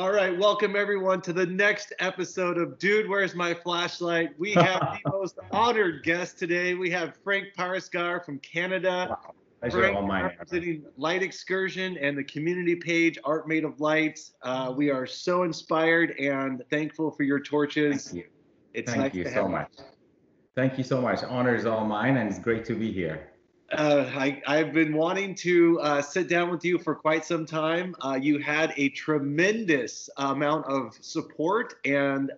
All right, welcome everyone to the next episode of Dude, Where's My Flashlight? We have the most honored guest today. We have Frank Parisgar from Canada. Wow. Pleasure Frank all mine. representing Light Excursion and the community page Art Made of Lights. Uh, we are so inspired and thankful for your torches. Thank you. It's Thank nice you to so much. Thank you so much. Honor is all mine, and it's great to be here. Uh, I, I've been wanting to uh, sit down with you for quite some time. Uh, you had a tremendous amount of support and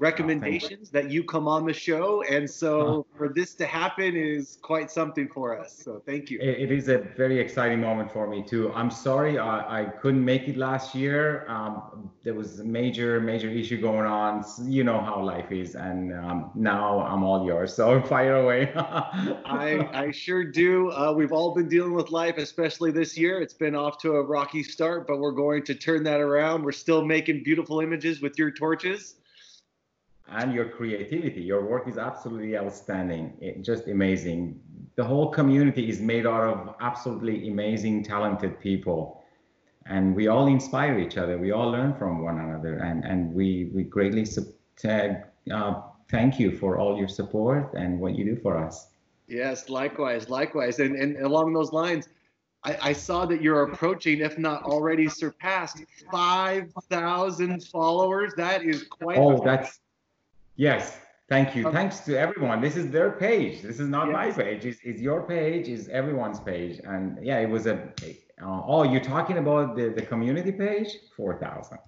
recommendations that you come on the show. And so for this to happen is quite something for us. So thank you. It, it is a very exciting moment for me too. I'm sorry I, I couldn't make it last year. Um, there was a major, major issue going on. You know how life is, and um, now I'm all yours. So fire away. I, I sure do. Uh, we've all been dealing with life, especially this year. It's been off to a rocky start, but we're going to turn that around. We're still making beautiful images with your torches. And your creativity. Your work is absolutely outstanding. It, just amazing. The whole community is made out of absolutely amazing, talented people, and we all inspire each other. We all learn from one another, and and we we greatly uh, thank you for all your support and what you do for us. Yes, likewise, likewise. And and along those lines, I, I saw that you're approaching, if not already surpassed, five thousand followers. That is quite. Oh, that's yes. Thank you. Thanks to everyone. This is their page. This is not my page. It's, it's your page. It's everyone's page. And yeah, it was a. Uh, oh, you're talking about the, the community page? Four thousand.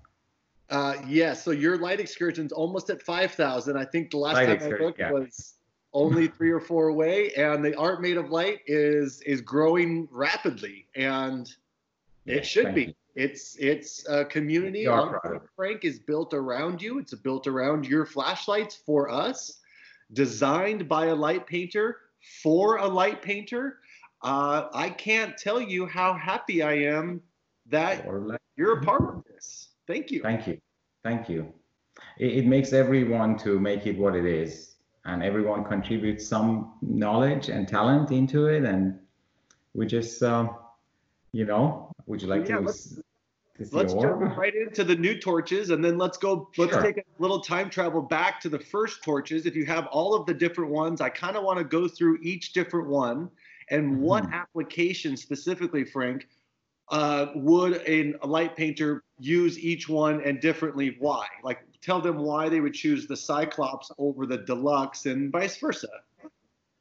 Uh, yes. So your light excursion's almost at five thousand. I think the last Light time I looked yeah. was only three or four away, and the art made of light is is growing rapidly, and it should be. It's it's a community. We are on proud of it. Frank is built around you. It's built around your flashlights for us, designed by a light painter for a light painter. Uh, I can't tell you how happy I am that you're a part of this. Thank you. Thank you. Thank you. It, it makes everyone to make it what it is, and everyone contributes some knowledge and talent into it, and we just, um, you know, would you like Yeah, to, let's- s- to see Let's jump right into the new torches, and then let's go. Let's Sure. take a little time travel back to the first torches. If you have all of the different ones, I kind of want to go through each different one and what Mhm. application specifically, Frank, uh, would a, a light painter use each one and differently? Why? Like, tell them why they would choose the Cyclops over the Deluxe and vice versa.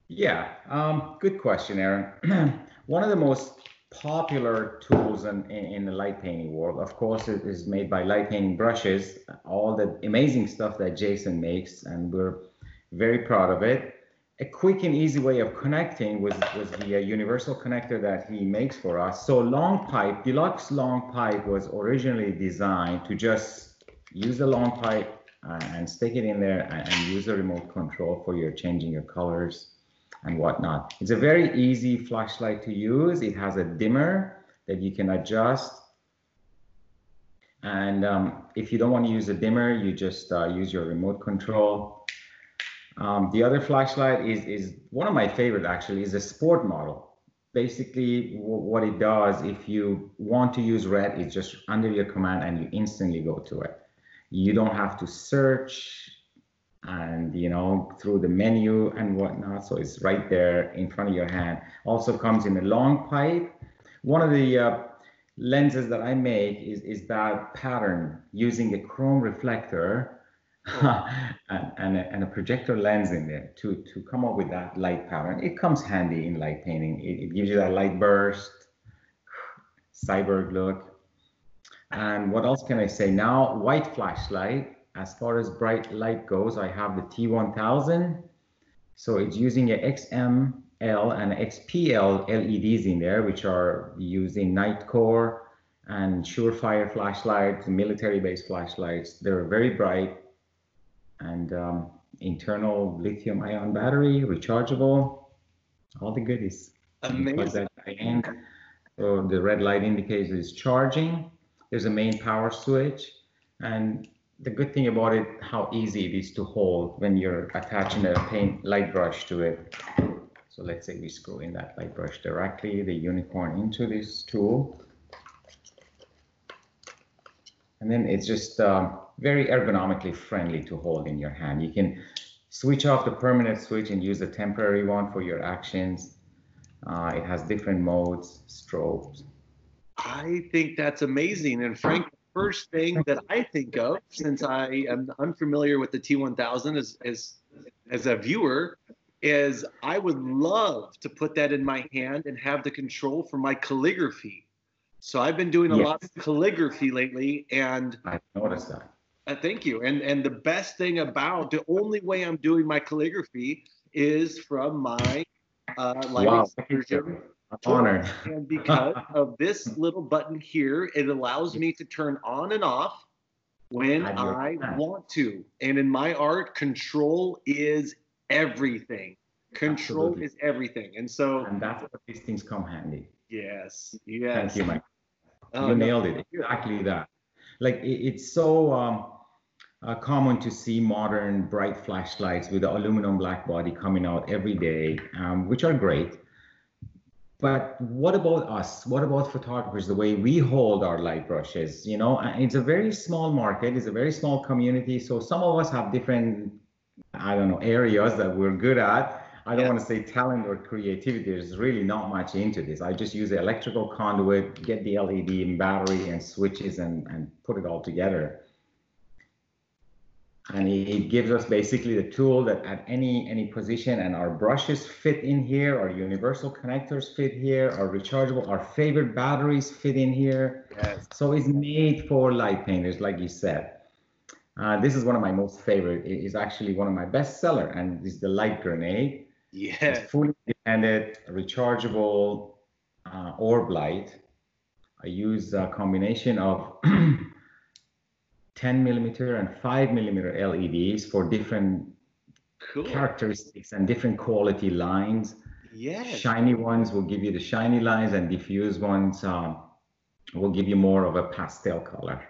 Yeah, um, good question, Aaron. One of the most popular tools in, in, in the light painting world, of course, it is made by light painting brushes, all the amazing stuff that Jason makes, and we're very proud of it. A quick and easy way of connecting was, was the uh, universal connector that he makes for us. So long pipe, deluxe long pipe was originally designed to just use the long pipe uh, and stick it in there and, and use the remote control for your changing your colors and whatnot. It's a very easy flashlight to use. It has a dimmer that you can adjust. And um, if you don't want to use a dimmer, you just uh, use your remote control. Um, the other flashlight is, is one of my favorite actually, is a sport model. Basically, what it does, if you want to use red, it's just under your command and you instantly go to it. You don't have to search and you know through the menu and whatnot. So it's right there in front of your hand. Also comes in a long pipe. One of the uh, lenses that i make is, is that pattern using a chrome reflector and, and, a, and a projector lens in there to, to come up with that light pattern. It comes handy in light painting. It, it gives you that light burst cyborg look. And what else can i say? Now white flashlight as far as bright light goes, I have the T1000. So it's using a XML and XPL LEDs in there, which are using Nitecore and Surefire flashlights, military-based flashlights. They're very bright and um, internal lithium-ion battery, rechargeable, all the goodies. Amazing. So the red light indicator is charging. There's a main power switch and the good thing about it, how easy it is to hold when you're attaching a paint light brush to it. So let's say we screw in that light brush directly, the unicorn into this tool. And then it's just um, very ergonomically friendly to hold in your hand. You can switch off the permanent switch and use the temporary one for your actions. Uh, it has different modes, strobes. I think that's amazing. And Frank, the first thing that I think of, since I am unfamiliar with the T1000 as, as, as a viewer, is I would love to put that in my hand and have the control for my calligraphy. So I've been doing a yes. lot of calligraphy lately, and I noticed that. Uh, thank you. And and the best thing about the only way I'm doing my calligraphy is from my uh, wow. Honored. And because of this little button here, it allows me to turn on and off when I want to. And in my art, control is everything. Control Absolutely. is everything. And so and that's where these things come handy. Yes. Yes. Thank you, Mike. Oh, you no. nailed it. Exactly that. Like it, it's so um, uh, common to see modern bright flashlights with the aluminum black body coming out every day, um, which are great. But what about us? What about photographers? The way we hold our light brushes, you know, uh, it's a very small market. It's a very small community. So some of us have different, I don't know, areas that we're good at I don't yeah. want to say talent or creativity. There's really not much into this. I just use the electrical conduit, get the LED and battery and switches and, and put it all together. And it gives us basically the tool that at any any position and our brushes fit in here, our universal connectors fit here, our rechargeable, our favorite batteries fit in here. Yes. So it's made for light painters, like you said. Uh, this is one of my most favorite. It is actually one of my best seller, and this is the light grenade. Yeah. It's fully independent, rechargeable uh, orb light. I use a combination of 10 millimeter and 5 millimeter LEDs for different cool. characteristics and different quality lines. Yes. Shiny ones will give you the shiny lines, and diffuse ones um, will give you more of a pastel color.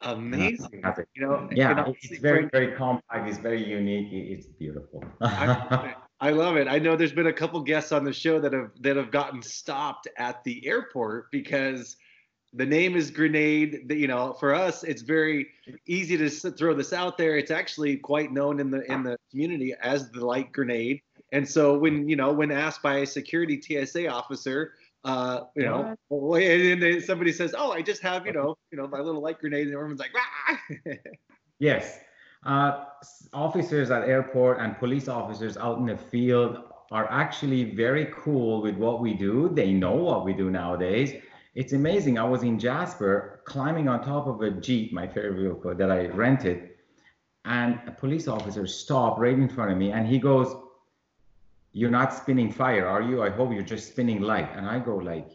Amazing. Uh, you know, yeah, it's very, very compact. It's very unique. It's beautiful. I love it. I know there's been a couple guests on the show that have that have gotten stopped at the airport because the name is grenade. You know, for us, it's very easy to throw this out there. It's actually quite known in the in the community as the light grenade. And so when you know when asked by a security TSA officer, uh, you know, and then somebody says, "Oh, I just have you know you know my little light grenade," and everyone's like, "Ah!" yes, uh, officers at airport and police officers out in the field are actually very cool with what we do. They know what we do nowadays. It's amazing. I was in Jasper climbing on top of a Jeep, my favorite vehicle that I rented, and a police officer stopped right in front of me and he goes, You're not spinning fire, are you? I hope you're just spinning light. And I go like,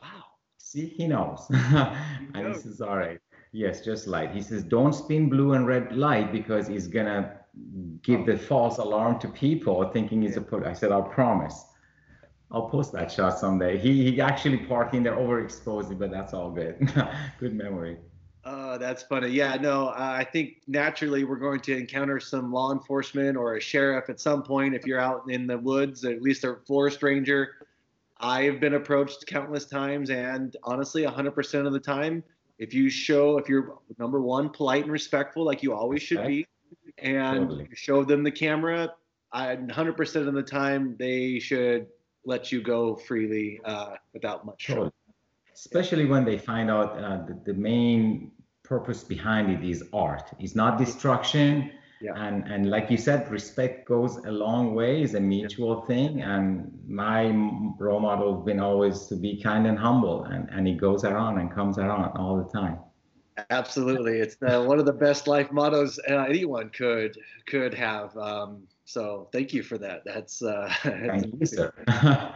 Wow. See, he knows. and he says, All right. Yes, just light. He says, don't spin blue and red light because it's gonna give the false alarm to people thinking it's a put. I said, I'll promise. I'll post that shot someday. He he actually parked in there overexposed, but that's all good. good memory. Uh, that's funny. Yeah, no, uh, I think naturally we're going to encounter some law enforcement or a sheriff at some point if you're out in the woods, at least a forest ranger. I've been approached countless times, and honestly, 100% of the time, if you show if you're number one polite and respectful like you always should be and totally. show them the camera I, 100% of the time they should let you go freely uh, without much trouble especially when they find out uh, the, the main purpose behind it is art it's not destruction yeah. And and like you said, respect goes a long way. It's a mutual yeah. thing. And my role model has been always to be kind and humble, and and it goes around and comes around all the time. Absolutely, it's the, one of the best life mottos uh, anyone could could have. Um, so thank you for that. That's uh, thank you, sir.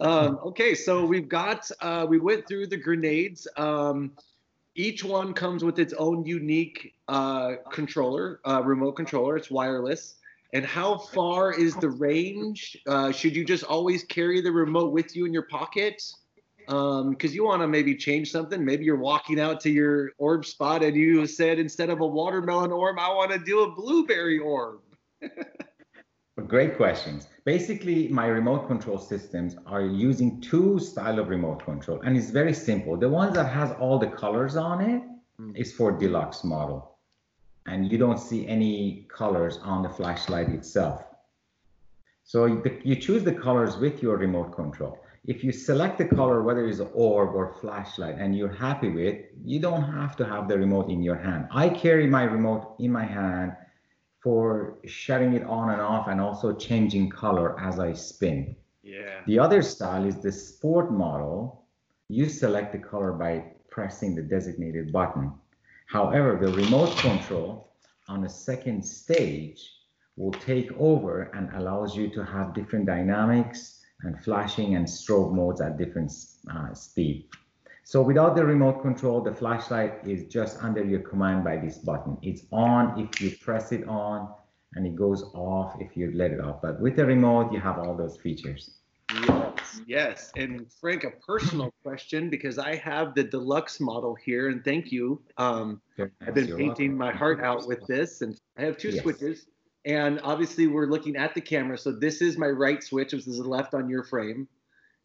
um, okay, so we've got uh, we went through the grenades. Um, each one comes with its own unique uh, controller, uh, remote controller. It's wireless. And how far is the range? Uh, should you just always carry the remote with you in your pocket? Because um, you want to maybe change something. Maybe you're walking out to your orb spot and you said instead of a watermelon orb, I want to do a blueberry orb. Great questions. Basically, my remote control systems are using two style of remote control, and it's very simple. The ones that has all the colors on it, mm. is for deluxe model. And you don't see any colors on the flashlight itself. So you choose the colors with your remote control. If you select the color, whether it's orb or flashlight, and you're happy with, you don't have to have the remote in your hand. I carry my remote in my hand for shutting it on and off and also changing color as I spin. Yeah. The other style is the sport model. You select the color by pressing the designated button. However, the remote control on the second stage will take over and allows you to have different dynamics and flashing and strobe modes at different uh, speed. So without the remote control, the flashlight is just under your command by this button. It's on if you press it on and it goes off if you let it off. But with the remote, you have all those features. Yes, yes. And Frank, a personal question because I have the deluxe model here, and thank you. Um, I've been painting my heart out with this, and I have two yes. switches. And obviously, we're looking at the camera. So this is my right switch, which is the left on your frame.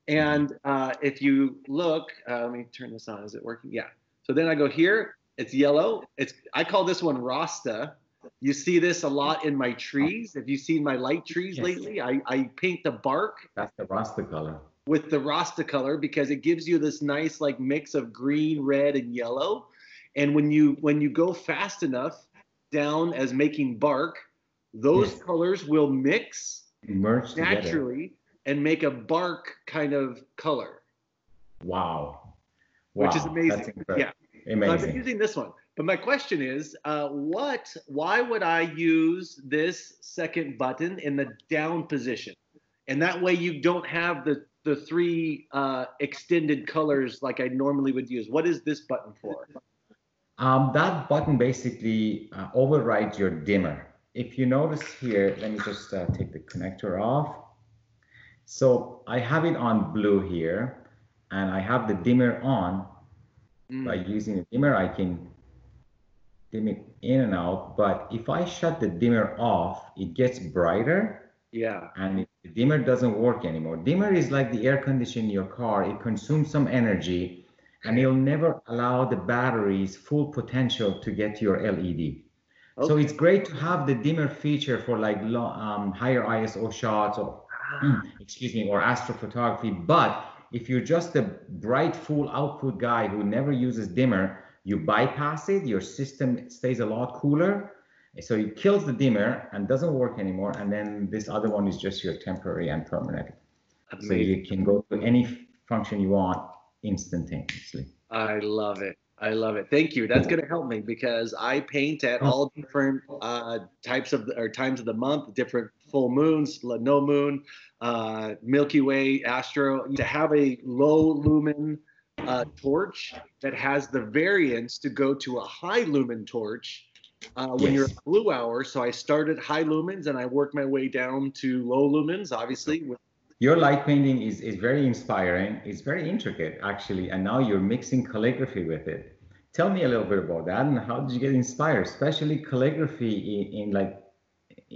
And uh, if you look, uh, let me turn this on. Is it working? Yeah. So then I go here. It's yellow. It's I call this one Rasta. You see this a lot in my trees. Have you seen my light trees yes. lately? I, I paint the bark. That's the Rasta color. With the Rasta color because it gives you this nice like mix of green, red, and yellow. And when you when you go fast enough down as making bark, those yes. colors will mix merge naturally together. And make a bark kind of color. Wow. wow. Which is amazing. Yeah. Amazing. So I've been using this one. But my question is, uh, what? Why would I use this second button in the down position? And that way you don't have the the three uh, extended colors like I normally would use. What is this button for? Um, that button basically uh, overrides your dimmer. If you notice here, let me just uh, take the connector off. So I have it on blue here, and I have the dimmer on. Mm. By using the dimmer, I can dim it in and out. But if I shut the dimmer off, it gets brighter. Yeah. And the dimmer doesn't work anymore. Dimmer is like the air conditioner in your car. It consumes some energy and it'll never allow the battery's full potential to get your LED. Okay. So it's great to have the dimmer feature for like um, higher ISO shots or. Excuse me or astrophotography. But if you're just a bright full output guy who never uses dimmer, you bypass it, your system stays a lot cooler. So it kills the dimmer and doesn't work anymore. And then this other one is just your temporary and permanent. Amazing. So you can go to any function you want instantaneously. I love it. I love it. Thank you. That's going to help me because I paint at all different uh, types of or times of the month, different full moons, no moon, uh, Milky Way, astro. To have a low lumen uh, torch that has the variance to go to a high lumen torch uh, when yes. you're at blue hour. So I started high lumens and I worked my way down to low lumens, obviously. Your light painting is, is very inspiring. It's very intricate, actually. And now you're mixing calligraphy with it. Tell me a little bit about that and how did you get inspired, especially calligraphy in, in like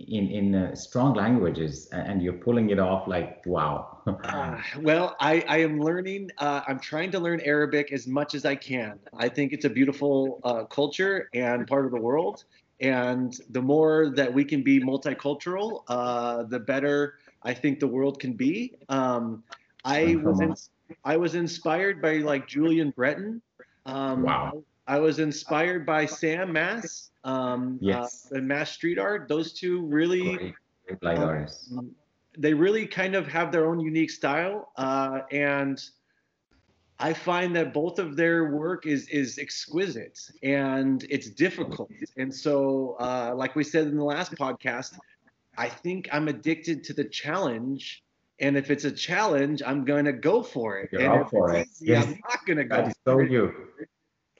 in in uh, strong languages and you're pulling it off like wow. Uh, well i i am learning uh, i'm trying to learn arabic as much as i can. I think it's a beautiful uh, culture and part of the world and the more that we can be multicultural uh, the better i think the world can be. Um, i was in, i was inspired by like julien breton. Um, wow I was inspired by Sam Mass um, yes. Uh, and Mass Street Art. Those two really, light um, artists. They really kind of have their own unique style, uh, and I find that both of their work is is exquisite and it's difficult. And so, uh, like we said in the last podcast, I think I'm addicted to the challenge. And if it's a challenge, I'm going to go for it. You're and if for it. Easy, yes. I'm not going to go. That is so you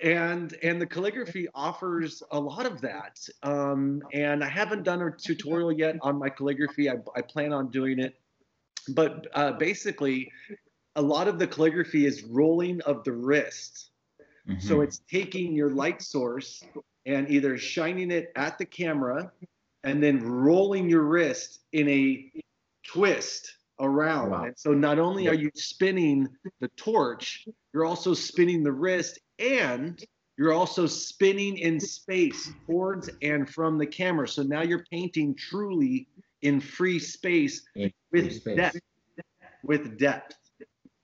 and and the calligraphy offers a lot of that um, and i haven't done a tutorial yet on my calligraphy. I, I plan on doing it. But uh, basically a lot of the calligraphy is rolling of the wrist. Mm-hmm. so it's taking your light source and either shining it at the camera and then rolling your wrist in a twist around. Wow. And so not only are you spinning the torch, you're also spinning the wrist and you're also spinning in space towards and from the camera. So now you're painting truly in free space In with free space. depth. With depth.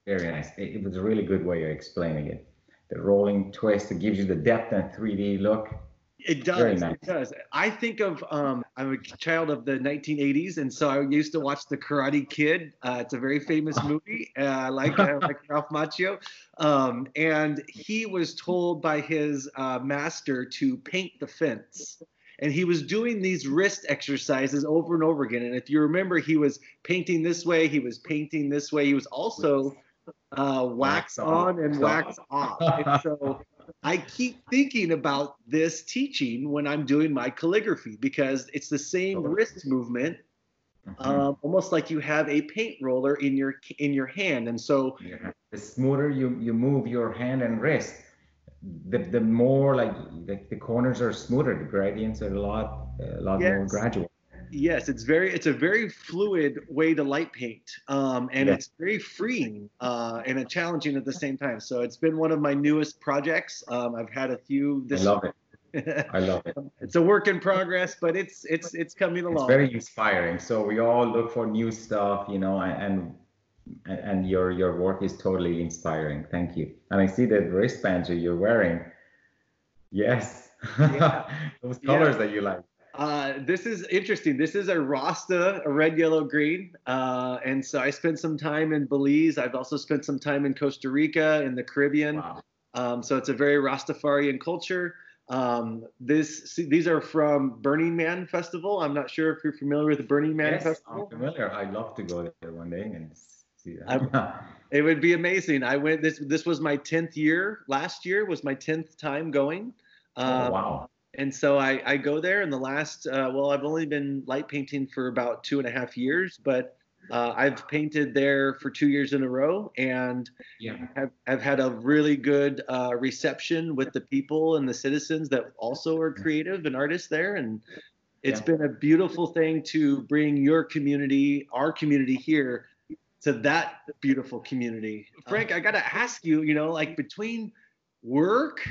Very nice. It, it was a really good way of explaining it. The rolling twist, it gives you the depth and 3D look. It does. Nice. It does. I think of um, I'm a child of the 1980s, and so I used to watch The Karate Kid. Uh, it's a very famous movie. Uh, I like I like Ralph Macchio, um, and he was told by his uh, master to paint the fence. And he was doing these wrist exercises over and over again. And if you remember, he was painting this way, he was painting this way. He was also uh, wax on, and wax wax off. And so I keep thinking about this teaching when I'm doing my calligraphy because it's the same wrist movement, Mhm. um, almost like you have a paint roller in your in your hand. And so Yeah. The smoother you, you move your hand and wrist, the, the more like the, the corners are smoother, the gradients are a lot a lot more gradual. Yes, it's very it's a very fluid way to light paint, um, and Yeah. it's very freeing uh, and a challenging at the same time. So it's been one of my newest projects. Um, I've had a few. I This love it. I love it. it's a work in progress, but it's it's it's coming along. It's very inspiring. So we all look for new stuff, you know, and and, your your work is totally inspiring. Thank you. And I see that wristbands that you're wearing. Yes. Yeah. Those Yeah. colors that you like. Uh, this is interesting. This is a Rasta, a red, yellow, green. Uh, and so I spent some time in Belize. I've also spent some time in Costa Rica, in the Caribbean. Wow. Um, so it's a very Rastafarian culture. Um, this see, these are from Burning Man Festival. I'm not sure if you're familiar with the Burning Man Yes, Festival. I'm familiar. I'd love to go there one day and see that. It would be amazing. I went. This this was my tenth year. Last year was my tenth time going. oh, Um, wow. And so I, I go there in the last, uh, well, I've only been light painting for about two and a half years, but uh, I've painted there for two years in a row and Yeah. have, have had a really good uh, reception with the people and the citizens that also are creative and artists there. And it's Yeah. been a beautiful thing to bring your community, our community here, to that beautiful community. Frank, I got to ask you, you know, like between work,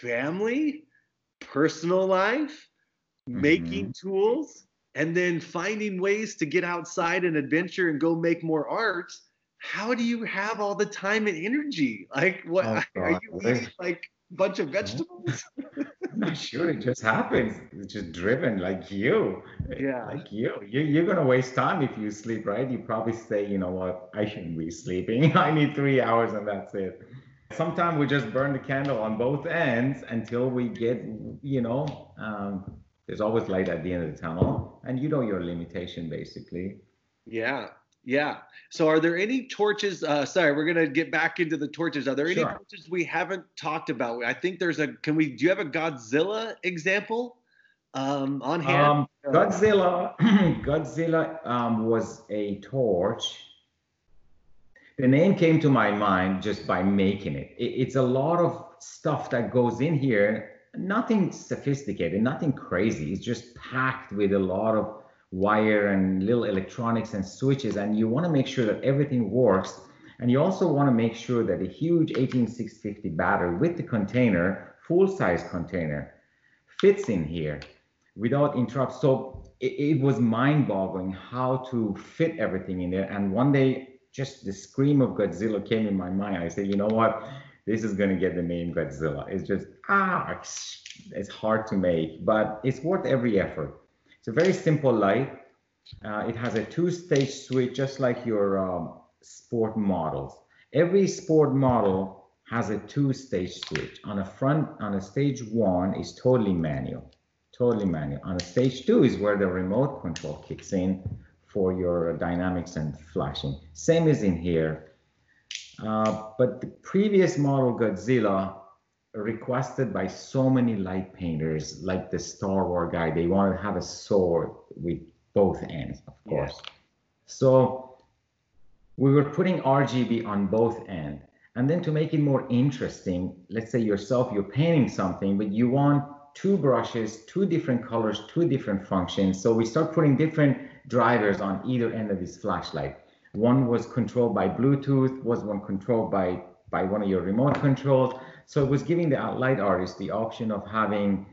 family, personal life, mm-hmm. making tools, and then finding ways to get outside and adventure and go make more art. How do you have all the time and energy? Like, what Oh, are you eating? Like a bunch of vegetables? I'm not sure it just happens. It's just driven like you. Yeah. Like you. you. You're going to waste time if you sleep, right? You probably say, you know what, I shouldn't be sleeping. I need three hours and that's it. Sometimes we just burn the candle on both ends until we get, you know, um, there's always light at the end of the tunnel. And you know your limitation basically. Yeah, yeah. So, are there any torches? Uh, sorry, we're gonna get back into the torches. Are there any Sure. torches we haven't talked about? I think there's a. Can we? Do you have a Godzilla example um, on hand? Um, Godzilla, Godzilla um, was a torch. The name came to my mind just by making it. it. It's a lot of stuff that goes in here. Nothing sophisticated, nothing crazy. It's just packed with a lot of wire and little electronics and switches. And you want to make sure that everything works. And you also want to make sure that a huge 18650 battery with the container, full size container, fits in here without interrupt. So it, it was mind boggling how to fit everything in there. And one day, just the scream of Godzilla came in my mind. I said, you know what? This is going to get the name Godzilla. It's just, ah, it's, it's hard to make, but it's worth every effort. It's a very simple light. Uh, it has a two stage switch, just like your um, sport models. Every sport model has a two stage switch. On a front, on a stage one is totally manual totally manual. On a stage two is where the remote control kicks in for your dynamics and flashing. Same as in here. Uh, but the previous model Godzilla requested by so many light painters, like the Star Wars guy, they wanted to have a sword with both ends, of course. So we were putting RGB on both ends. And then to make it more interesting, let's say yourself, you're painting something, but you want two brushes, two different colors, two different functions. So we start putting different drivers on either end of this flashlight. One was controlled by Bluetooth, was one controlled by by one of your remote controls. So it was giving the light artist the option of having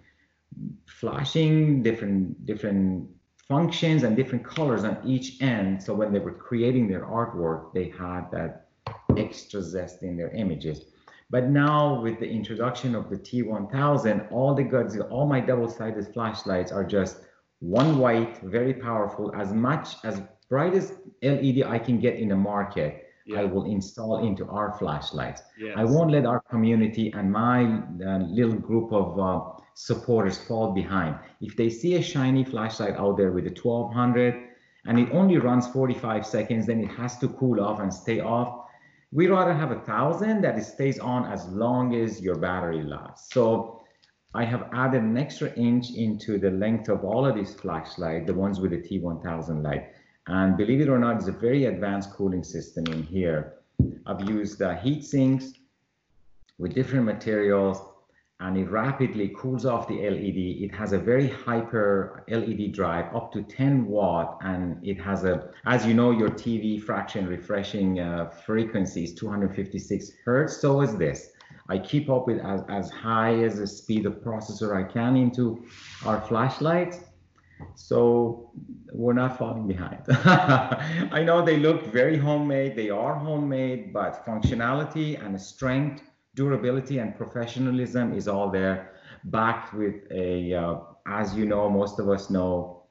flashing different different functions and different colors on each end. So when they were creating their artwork, they had that extra zest in their images. But now with the introduction of the T1000, all the Godzilla, all my double-sided flashlights are just one white, very powerful, as much as brightest LED I can get in the market. Yeah. I will install into our flashlights. Yes. I won't let our community and my uh, little group of uh, supporters fall behind. If they see a shiny flashlight out there with a 1200 and it only runs 45 seconds, then it has to cool off and stay off we rather have a thousand that it stays on as long as your battery lasts. So I have added an extra inch into the length of all of these flashlights, the ones with the T1000 light. And believe it or not, it's a very advanced cooling system in here. I've used uh, heat sinks with different materials and it rapidly cools off the LED. It has a very hyper LED drive up to 10 watt and it has a, as you know, your TV fraction refreshing uh, frequency is 256 Hertz. So is this. I keep up with as, as high as the speed of processor I can into our flashlights. So we're not falling behind. I know they look very homemade. They are homemade, but functionality and strength durability and professionalism is all there, backed with a, uh, as you know, most of us know,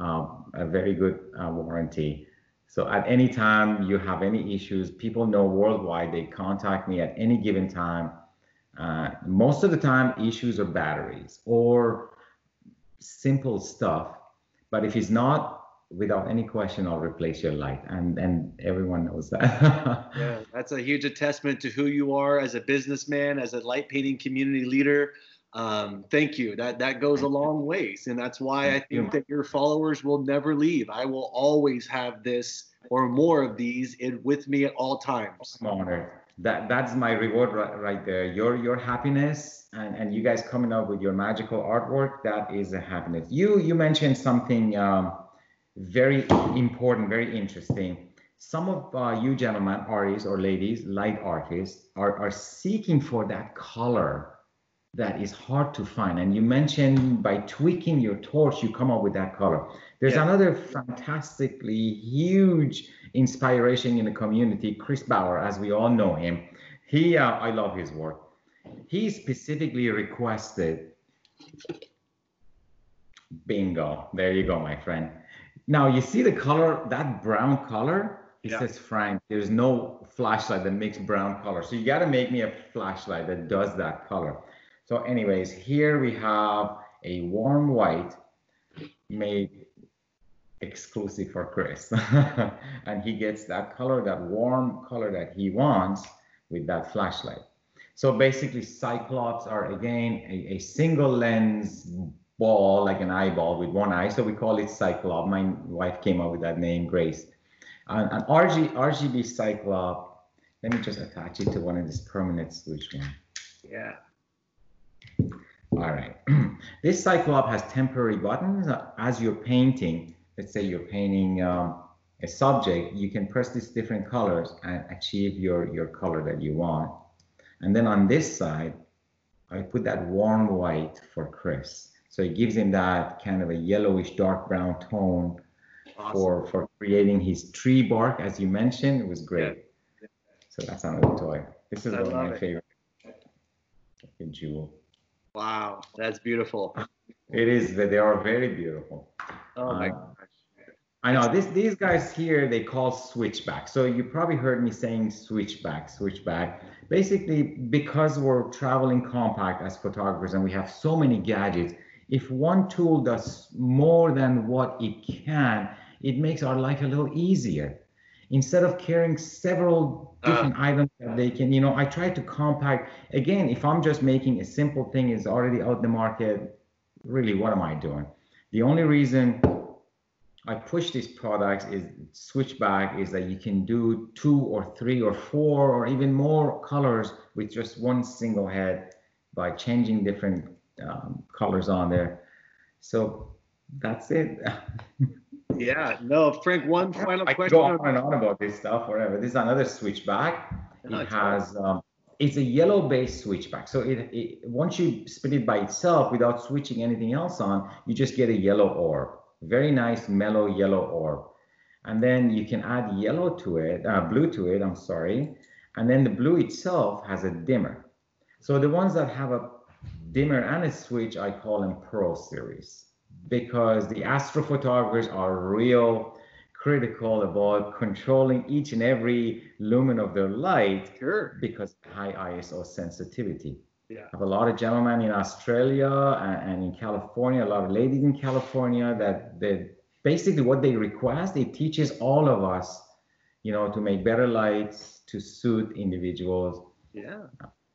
uh, a very good uh, warranty. So at any time you have any issues, people know worldwide, they contact me at any given time. Uh, most of the time, issues are batteries or simple stuff. But if it's not, without any question, I'll replace your light, and and everyone knows that. yeah, that's a huge testament to who you are as a businessman, as a light painting community leader. Um, thank you. That that goes a long ways, and that's why I think that your followers will never leave. I will always have this or more of these in, with me at all times. I'm honored. That that's my reward right, right there. Your your happiness and and you guys coming up with your magical artwork. That is a happiness. You you mentioned something. Um, very important, very interesting. Some of uh, you gentlemen, artists or ladies, light artists, are, are seeking for that color that is hard to find. And you mentioned by tweaking your torch, you come up with that color. There's yeah. another fantastically huge inspiration in the community, Chris Bauer, as we all know him. He, uh, I love his work. He specifically requested, bingo, there you go, my friend now you see the color, that brown color, it yeah. says Frank, there's no flashlight that makes brown color. So you got to make me a flashlight that does that color. So anyways, here we have a warm white made exclusive for Chris. and he gets that color, that warm color that he wants with that flashlight. So basically Cyclops are again a, a single lens ball, like an eyeball with one eye. So we call it Cyclop. My wife came up with that name, Grace. An, an RG, RGB Cyclop. Let me just attach it to one of these permanent switch one. Yeah. All right. this Cyclop has temporary buttons. As you're painting, let's say you're painting um, a subject, you can press these different colors and achieve your, your color that you want. And then on this side, I put that warm white for Chris. So it gives him that kind of a yellowish dark brown tone awesome. for for creating his tree bark, as you mentioned. It was great. Yeah. So that's another toy. This is I one of my it. favorite. Jewel. Wow, that's beautiful. It is. They are very beautiful. Oh my uh, gosh. I know this. These guys here they call switchback. So you probably heard me saying switchback, switchback. Basically, because we're traveling compact as photographers and we have so many gadgets, if one tool does more than what it can, it makes our life a little easier. Instead of carrying several uh. different uh, items that they can, you know, I try to compact. Again, if I'm just making a simple thing is already out the market, really, what am I doing? The only reason I push these products is switchback is that you can do two or three or four or even more colors with just one single head by changing different um, colors on there. So that's it. yeah, no, Frank, one final I question. I go on and on about this stuff, whatever. This is another switchback. No, it has um, it's a yellow based switchback. So it, it, once you spin it by itself without switching anything else on, you just get a yellow orb. Very nice mellow yellow orb. And then you can add yellow to it, uh, blue to it, I'm sorry. And then the blue itself has a dimmer. So the ones that have a dimmer and a switch, I call them Pro Series because the astrophotographers are real critical about controlling each and every lumen of their light sure. because high ISO sensitivity. Yeah. I have a lot of gentlemen in Australia and, and in California, a lot of ladies in California that they basically what they request, it teaches all of us, you know, to make better lights to suit individuals. Yeah.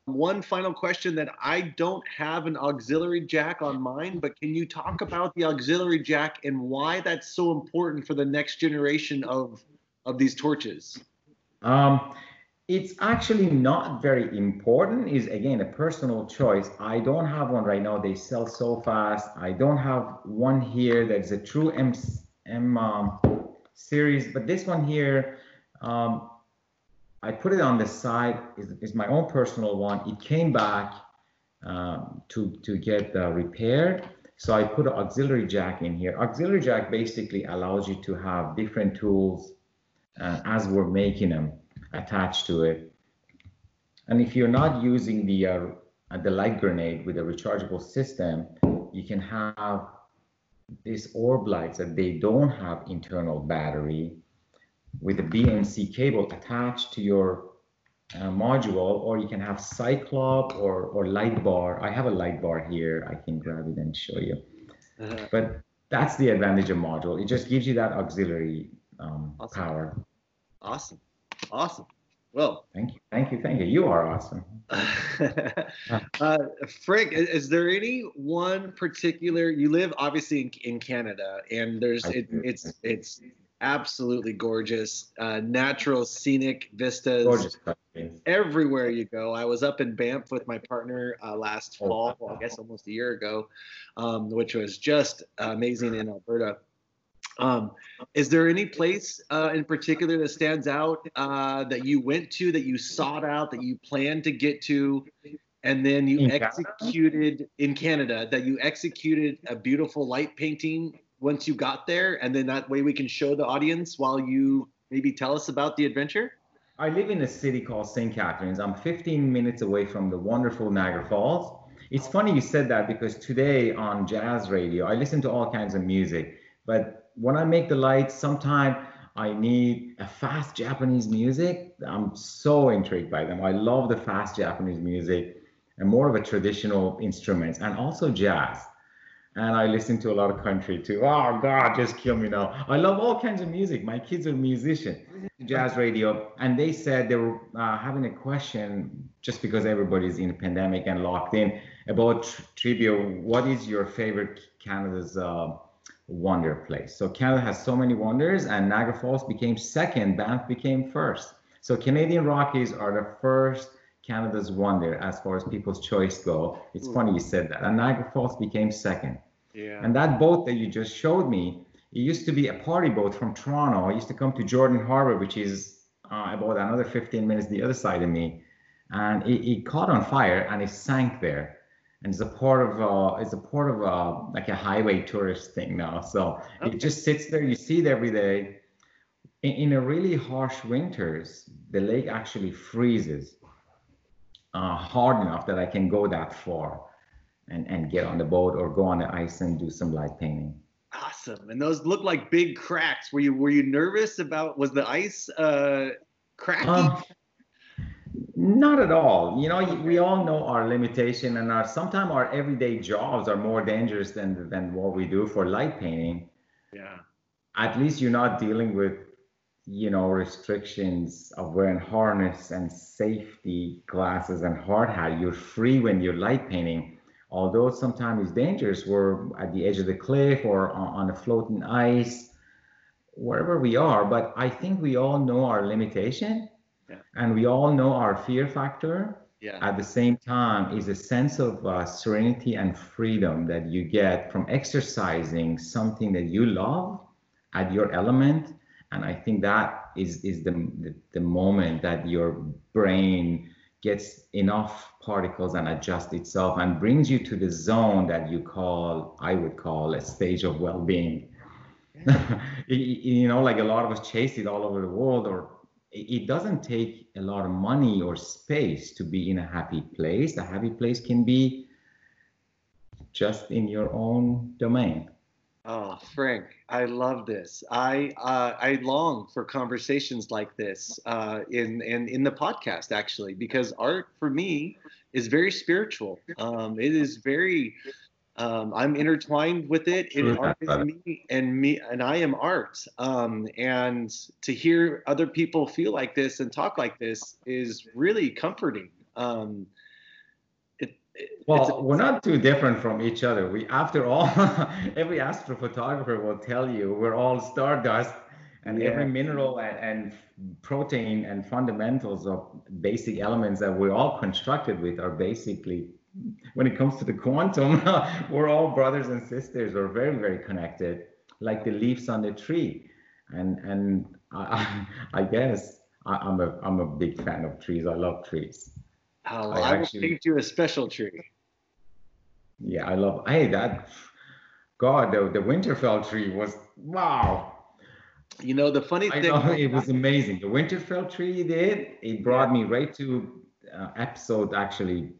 One final question that I don't have an auxiliary jack on mine, but can you talk about the auxiliary jack and why that's so important for the next generation of of these torches? Um, it's actually not very important. Is again a personal choice. I don't have one right now. They sell so fast. I don't have one here that's a true M M um, series, but this one here. Um, I put it on the side. is, my own personal one. It came back um, to to get uh, repaired. So I put an auxiliary jack in here. Auxiliary jack basically allows you to have different tools uh, as we're making them attached to it. And if you're not using the uh, the light grenade with a rechargeable system, you can have these orb lights that they don't have internal battery with a BNC cable attached to your uh, module, or you can have Cyclop or, or light bar. I have a light bar here. I can grab it and show you. Uh-huh. But that's the advantage of module. It just gives you that auxiliary um, awesome. power. Awesome. Awesome. Well, thank you, thank you, thank you. You are awesome. uh, Frank, is there any one particular? You live obviously in, in Canada, and there's it, it's it's absolutely gorgeous. Uh, natural scenic vistas. Gorgeous everywhere you go. I was up in Banff with my partner uh, last oh, fall, well, I guess almost a year ago, um, which was just amazing in Alberta. Um, is there any place uh, in particular that stands out uh, that you went to, that you sought out, that you planned to get to, and then you in executed Canada? in Canada, that you executed a beautiful light painting once you got there, and then that way we can show the audience while you maybe tell us about the adventure? I live in a city called St. Catharines. I'm 15 minutes away from the wonderful Niagara Falls. It's funny you said that because today on jazz radio, I listen to all kinds of music. But when I make the lights, sometimes I need a fast Japanese music. I'm so intrigued by them. I love the fast Japanese music and more of a traditional instruments and also jazz and I listen to a lot of country too. Oh God, just kill me now. I love all kinds of music. My kids are musicians, jazz radio, and they said they were uh, having a question just because everybody's in a pandemic and locked in about tri- trivia. What is your favorite Canada's uh, wonder place? So Canada has so many wonders, and Niagara Falls became second. Banff became first. So Canadian Rockies are the first Canada's wonder as far as people's choice go. It's mm. funny you said that. And Niagara Falls became second. Yeah. And that boat that you just showed me, it used to be a party boat from Toronto. I used to come to Jordan Harbor, which is uh, about another 15 minutes the other side of me, and it, it caught on fire and it sank there. And it's a part of uh, it's a part of uh, like a highway tourist thing now. So okay. it just sits there. You see it every day. In, in a really harsh winters, the lake actually freezes uh, hard enough that I can go that far and, and get on the boat or go on the ice and do some light painting. Awesome. And those look like big cracks. Were you were you nervous about was the ice uh cracking? Um, not at all. You know, we all know our limitation and our sometimes our everyday jobs are more dangerous than than what we do for light painting. Yeah. At least you're not dealing with you know, restrictions of wearing harness and safety glasses and hard hat. You're free when you're light painting. Although sometimes it's dangerous, we're at the edge of the cliff or on, a floating ice, wherever we are. But I think we all know our limitation yeah. and we all know our fear factor. Yeah. At the same time, is a sense of uh, serenity and freedom that you get from exercising something that you love at your element and i think that is is the, the, the moment that your brain gets enough particles and adjusts itself and brings you to the zone that you call, I would call, a stage of well-being. you know, like a lot of us chase it all over the world, or it doesn't take a lot of money or space to be in a happy place. A happy place can be just in your own domain. Oh, Frank, I love this. I uh, I long for conversations like this uh, in, in in the podcast actually, because art for me is very spiritual. Um, it is very. Um, I'm intertwined with it. It art is me, and me, and I am art. Um, and to hear other people feel like this and talk like this is really comforting. Um, well, we're not too different from each other. We, after all, every astrophotographer will tell you we're all stardust, and yeah. every mineral and, and, protein and fundamentals of basic elements that we're all constructed with are basically, when it comes to the quantum, we're all brothers and sisters. We're very, very connected, like the leaves on the tree. And and I, I guess I, I'm a I'm a big fan of trees. I love trees. Oh, I, I actually, will paint you a special tree. Yeah, I love. Hey, that God, the the Winterfell tree was wow. You know the funny thing. Know, it was amazing. The Winterfell tree did. It brought yeah. me right to uh, episode actually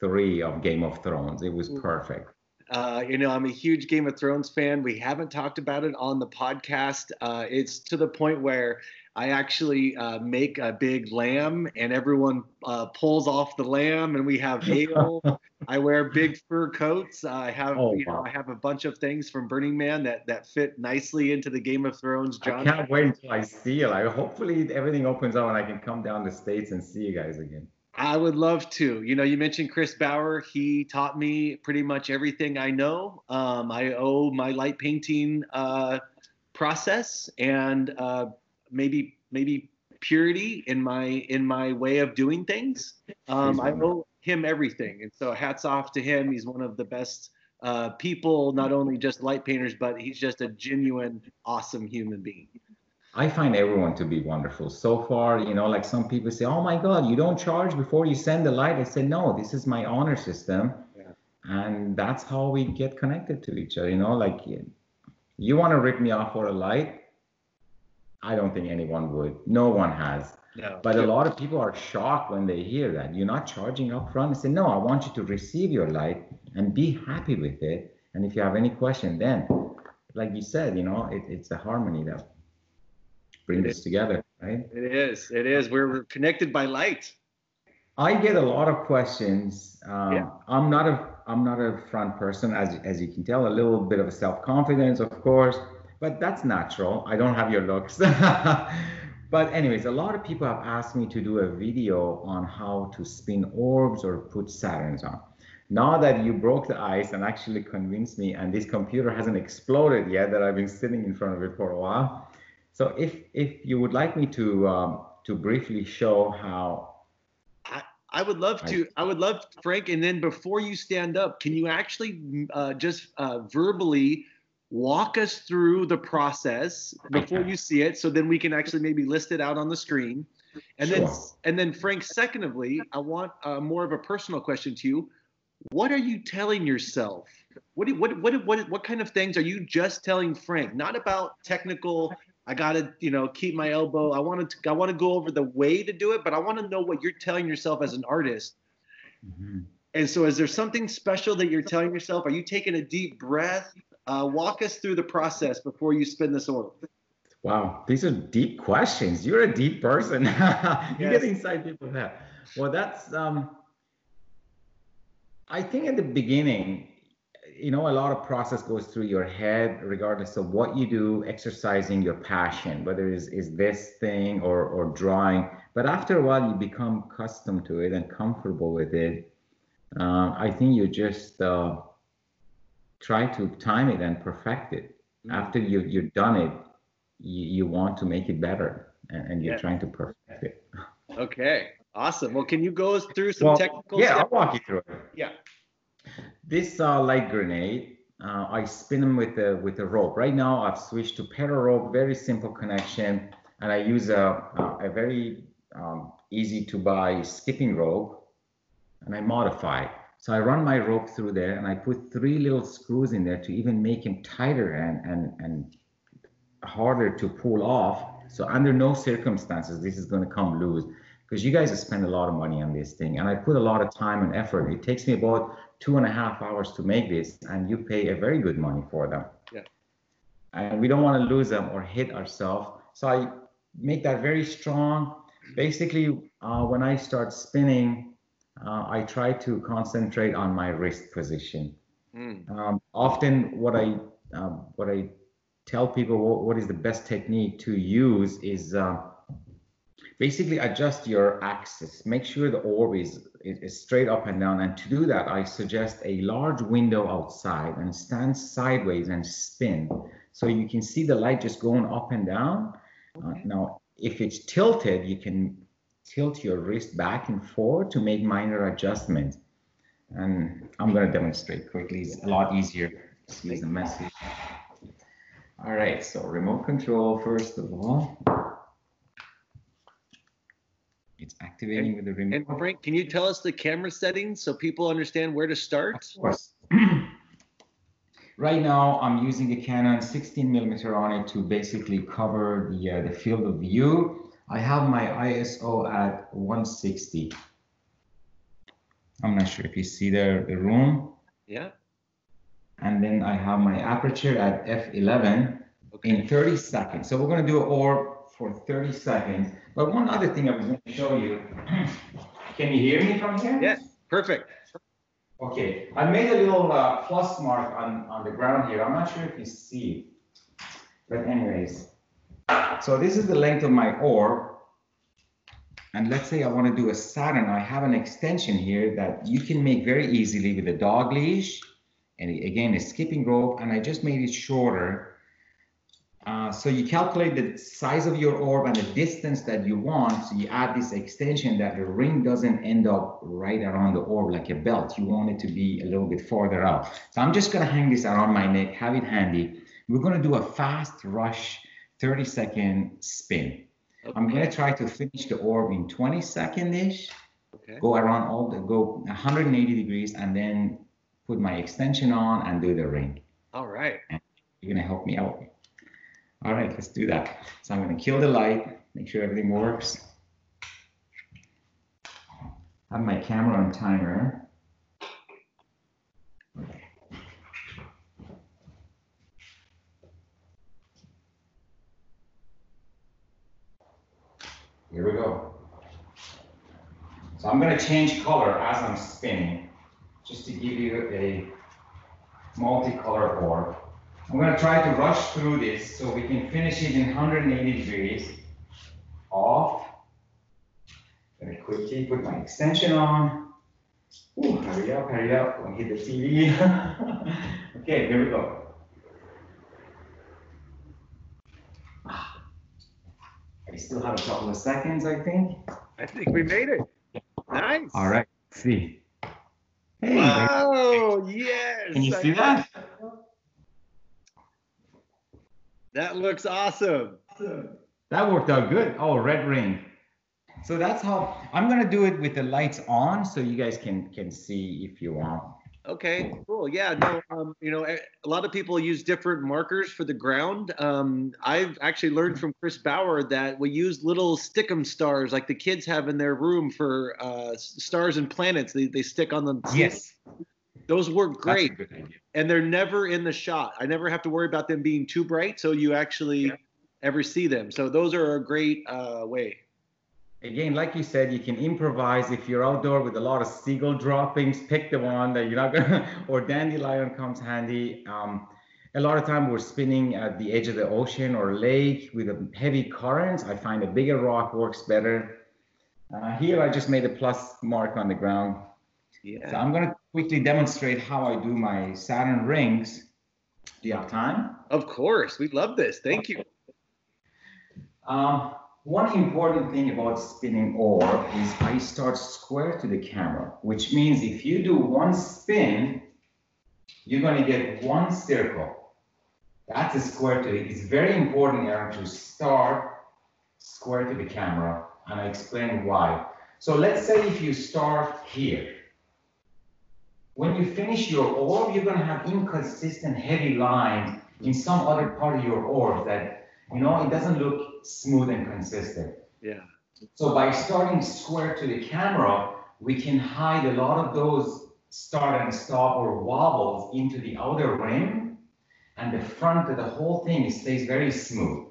three of Game of Thrones. It was perfect. Uh, you know, I'm a huge Game of Thrones fan. We haven't talked about it on the podcast. Uh, it's to the point where I actually uh, make a big lamb, and everyone uh, pulls off the lamb, and we have ale. I wear big fur coats. I have, oh, you know, wow. I have a bunch of things from Burning Man that that fit nicely into the Game of Thrones. John, I can't wait until I see it. Like, hopefully everything opens up and I can come down the states and see you guys again. I would love to. You know, you mentioned Chris Bauer. He taught me pretty much everything I know. Um, I owe my light painting uh, process and uh, maybe maybe purity in my in my way of doing things. Um, I owe him everything, and so hats off to him. He's one of the best uh, people, not only just light painters, but he's just a genuine, awesome human being. I find everyone to be wonderful. So far, you know, like some people say, "Oh my God, you don't charge before you send the light." I said, "No, this is my honor system." Yeah. And that's how we get connected to each other. You know, like you want to rip me off for a light, I don't think anyone would. No one has. No. But a lot of people are shocked when they hear that. You're not charging up front. They say, no, I want you to receive your light and be happy with it. And if you have any question, then, like you said, you know, it, it's a harmony that brings us together, right? It is. It is. We're, we're connected by light. I get a lot of questions. Um, yeah. I'm not a I'm not a front person, as as you can tell. A little bit of a self confidence, of course but that's natural. I don't have your looks. but anyways, a lot of people have asked me to do a video on how to spin orbs or put Saturns on. Now that you broke the ice and actually convinced me, and this computer hasn't exploded yet, that I've been sitting in front of it for a while. So if if you would like me to um, to briefly show how I would love to. I would love, Frank. And then before you stand up, can you actually uh, just uh, verbally walk us through the process before you see it so then we can actually maybe list it out on the screen. And sure. then and then frank secondly i want uh, more of a personal question to you. What are you telling yourself? What, what what what what kind of things are you just telling frank? Not about technical i gotta you know keep my elbow i want to i want to go over the way to do it but i want to know what you're telling yourself as an artist. Mm-hmm. and so is there something special that you're telling yourself? Are you taking a deep breath uh, walk us through the process before you spin this oil. Wow, these are deep questions. You're a deep person. you yes. get inside people's head. Well, that's um, I think at the beginning, you know, a lot of process goes through your head, regardless of what you do, exercising your passion, whether it's is this thing or or drawing. But after a while, you become accustomed to it and comfortable with it. Uh, I think you just uh, try to time it and perfect it. Mm-hmm. After you you've done it, you, you want to make it better, and, and you're yeah. trying to perfect it. Okay, awesome. Well, can you go through some well, technical? Yeah, steps? I'll walk you through it. Yeah. This uh, light grenade, uh, I spin them with the with the rope. Right now, I've switched to pedal rope, very simple connection, and I use a a, a very um, easy to buy skipping rope and I modify it. So I run my rope through there and I put three little screws in there to even make him tighter and, and, and harder to pull off. So under no circumstances, this is going to come loose because you guys have spent a lot of money on this thing and I put a lot of time and effort. It takes me about two and a half hours to make this and you pay a very good money for them. Yeah. And we don't want to lose them or hit ourselves. So I make that very strong. Basically, uh, when I start spinning, uh, I try to concentrate on my wrist position. Mm. Um, often, what I um, what I tell people what, what is the best technique to use is uh, basically adjust your axis. Make sure the orb is, is straight up and down. And to do that, I suggest a large window outside and stand sideways and spin, so you can see the light just going up and down. Uh, okay. Uh, now, if it's tilted, you can tilt your wrist back and forward to make minor adjustments. And I'm going to demonstrate quickly. It's a lot easier to see the message. All right, so remote control, first of all. It's activating with the remote. And Frank, can you tell us the camera settings so people understand where to start? Of course. right now, I'm using a Canon 16 millimeter on it to basically cover the, uh, the field of view. I have my ISO at 160. I'm not sure if you see there the room. Yeah. And then I have my aperture at f11 okay. in 30 seconds. So we're going to do an orb for 30 seconds. But one other thing I was going to show you. Can you hear me from here? Yes, perfect. Okay, I made a little uh, plus mark on, on the ground here. I'm not sure if you see it. But anyways, so this is the length of my orb. And let's say I want to do a Saturn. I have an extension here that you can make very easily with a dog leash. And again, a skipping rope. And I just made it shorter. Uh, so you calculate the size of your orb and the distance that you want. So you add this extension that the ring doesn't end up right around the orb like a belt. You want it to be a little bit farther out. So I'm just going to hang this around my neck, have it handy. We're going to do a fast rush 30 second spin. Okay. I'm going to try to finish the orb in 20 second ish. Okay. Go around all the go 180 degrees and then put my extension on and do the ring. All right. And you're going to help me out. All right, let's do that. So I'm going to kill the light, make sure everything works. Have my camera on timer. Here we go. So I'm going to change color as I'm spinning, just to give you a multicolor orb. I'm going to try to rush through this so we can finish it in 180 degrees. Off. Very quickly put my extension on. Ooh, hurry up, hurry up, don't hit the TV. okay, here we go. Ah, I still have a couple of seconds, I think. I think we made it. Nice. All right, Let's see. Hey, wow, yes. Can you see that? That looks awesome. That worked out good. Oh, red ring. So that's how I'm gonna do it with the lights on, so you guys can can see if you want. Okay, cool. Yeah, no, um, you know, a lot of people use different markers for the ground. Um, I've actually learned from Chris Bauer that we use little stickum stars like the kids have in their room for uh, stars and planets. They, they stick on them. Yes. Those work great. And they're never in the shot. I never have to worry about them being too bright, so you actually yeah. ever see them. So those are a great uh, way again, like you said, you can improvise. If you're outdoor with a lot of seagull droppings, pick the one that you're not gonna, or dandelion comes handy. Um, a lot of time we're spinning at the edge of the ocean or lake with a heavy currents. I find a bigger rock works better. Uh, here I just made a plus mark on the ground. Yeah. So I'm gonna quickly demonstrate how I do my Saturn rings. Do you have time? Of course, we love this. Thank you. Um, one important thing about spinning orb is I start square to the camera, which means if you do one spin, you're going to get one circle. That's a square to it. It's very important, Aaron, to start square to the camera and I explain why. So let's say if you start here, when you finish your orb, you're gonna have inconsistent heavy lines in some other part of your orb that, you know, it doesn't look smooth and consistent. Yeah. So by starting square to the camera, we can hide a lot of those start and stop or wobbles into the outer rim and the front of the whole thing stays very smooth.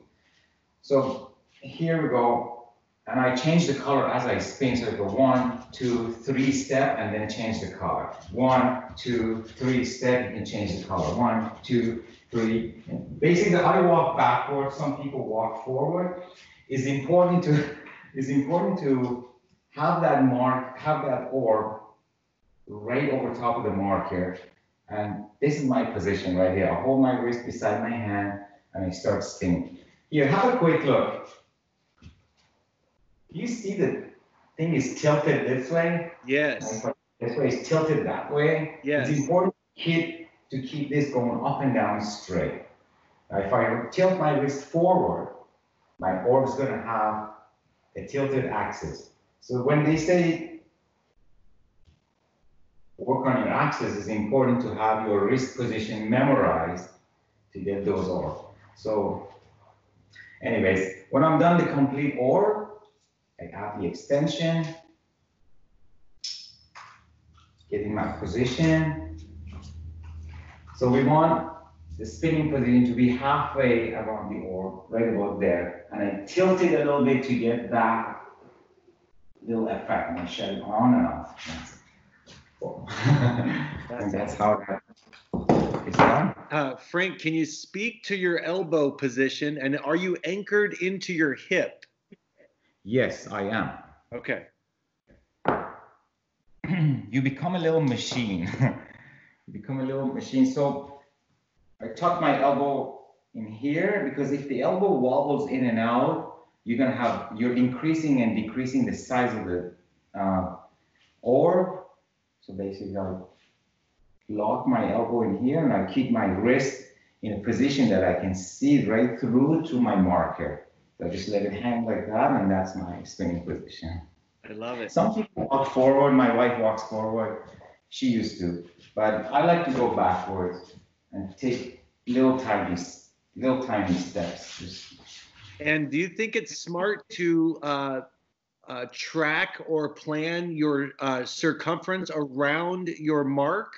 So here we go. And I change the color as I spin. So I go one, two, three step, and then change the color. One, two, three step, you can change the color. One, two, three. Basically, I walk backward. Some people walk forward. It's important to it's important to have that mark, have that orb right over top of the mark here. And this is my position right here. I hold my wrist beside my hand and I start spinning. Here, have a quick look. Do you see the thing is tilted this way? Yes. This way is tilted that way. Yes. It's important to keep, to keep this going up and down straight. Now, if I tilt my wrist forward, my orb is going to have a tilted axis. So when they say work on your axis, it's important to have your wrist position memorized to get those orbs. So anyways, when I'm done the complete orb, I add the extension, getting my position. So we want the spinning position to be halfway around the orb, right about there. And I tilt it a little bit to get that little effect. Shut it on and off. That's and that's how that is done. Uh, Frank, can you speak to your elbow position and are you anchored into your hip? Yes, I am. Okay. you become a little machine. you become a little machine. So I tuck my elbow in here because if the elbow wobbles in and out, you're gonna have you're increasing and decreasing the size of the uh, orb. So basically, I lock my elbow in here and I keep my wrist in a position that I can see right through to my marker. So I just let it hang like that, and that's my spinning position. I love it. Some people walk forward. My wife walks forward. She used to, but I like to go backwards and take little tiny, little tiny steps. Just And do you think it's smart to uh, uh, track or plan your uh, circumference around your mark?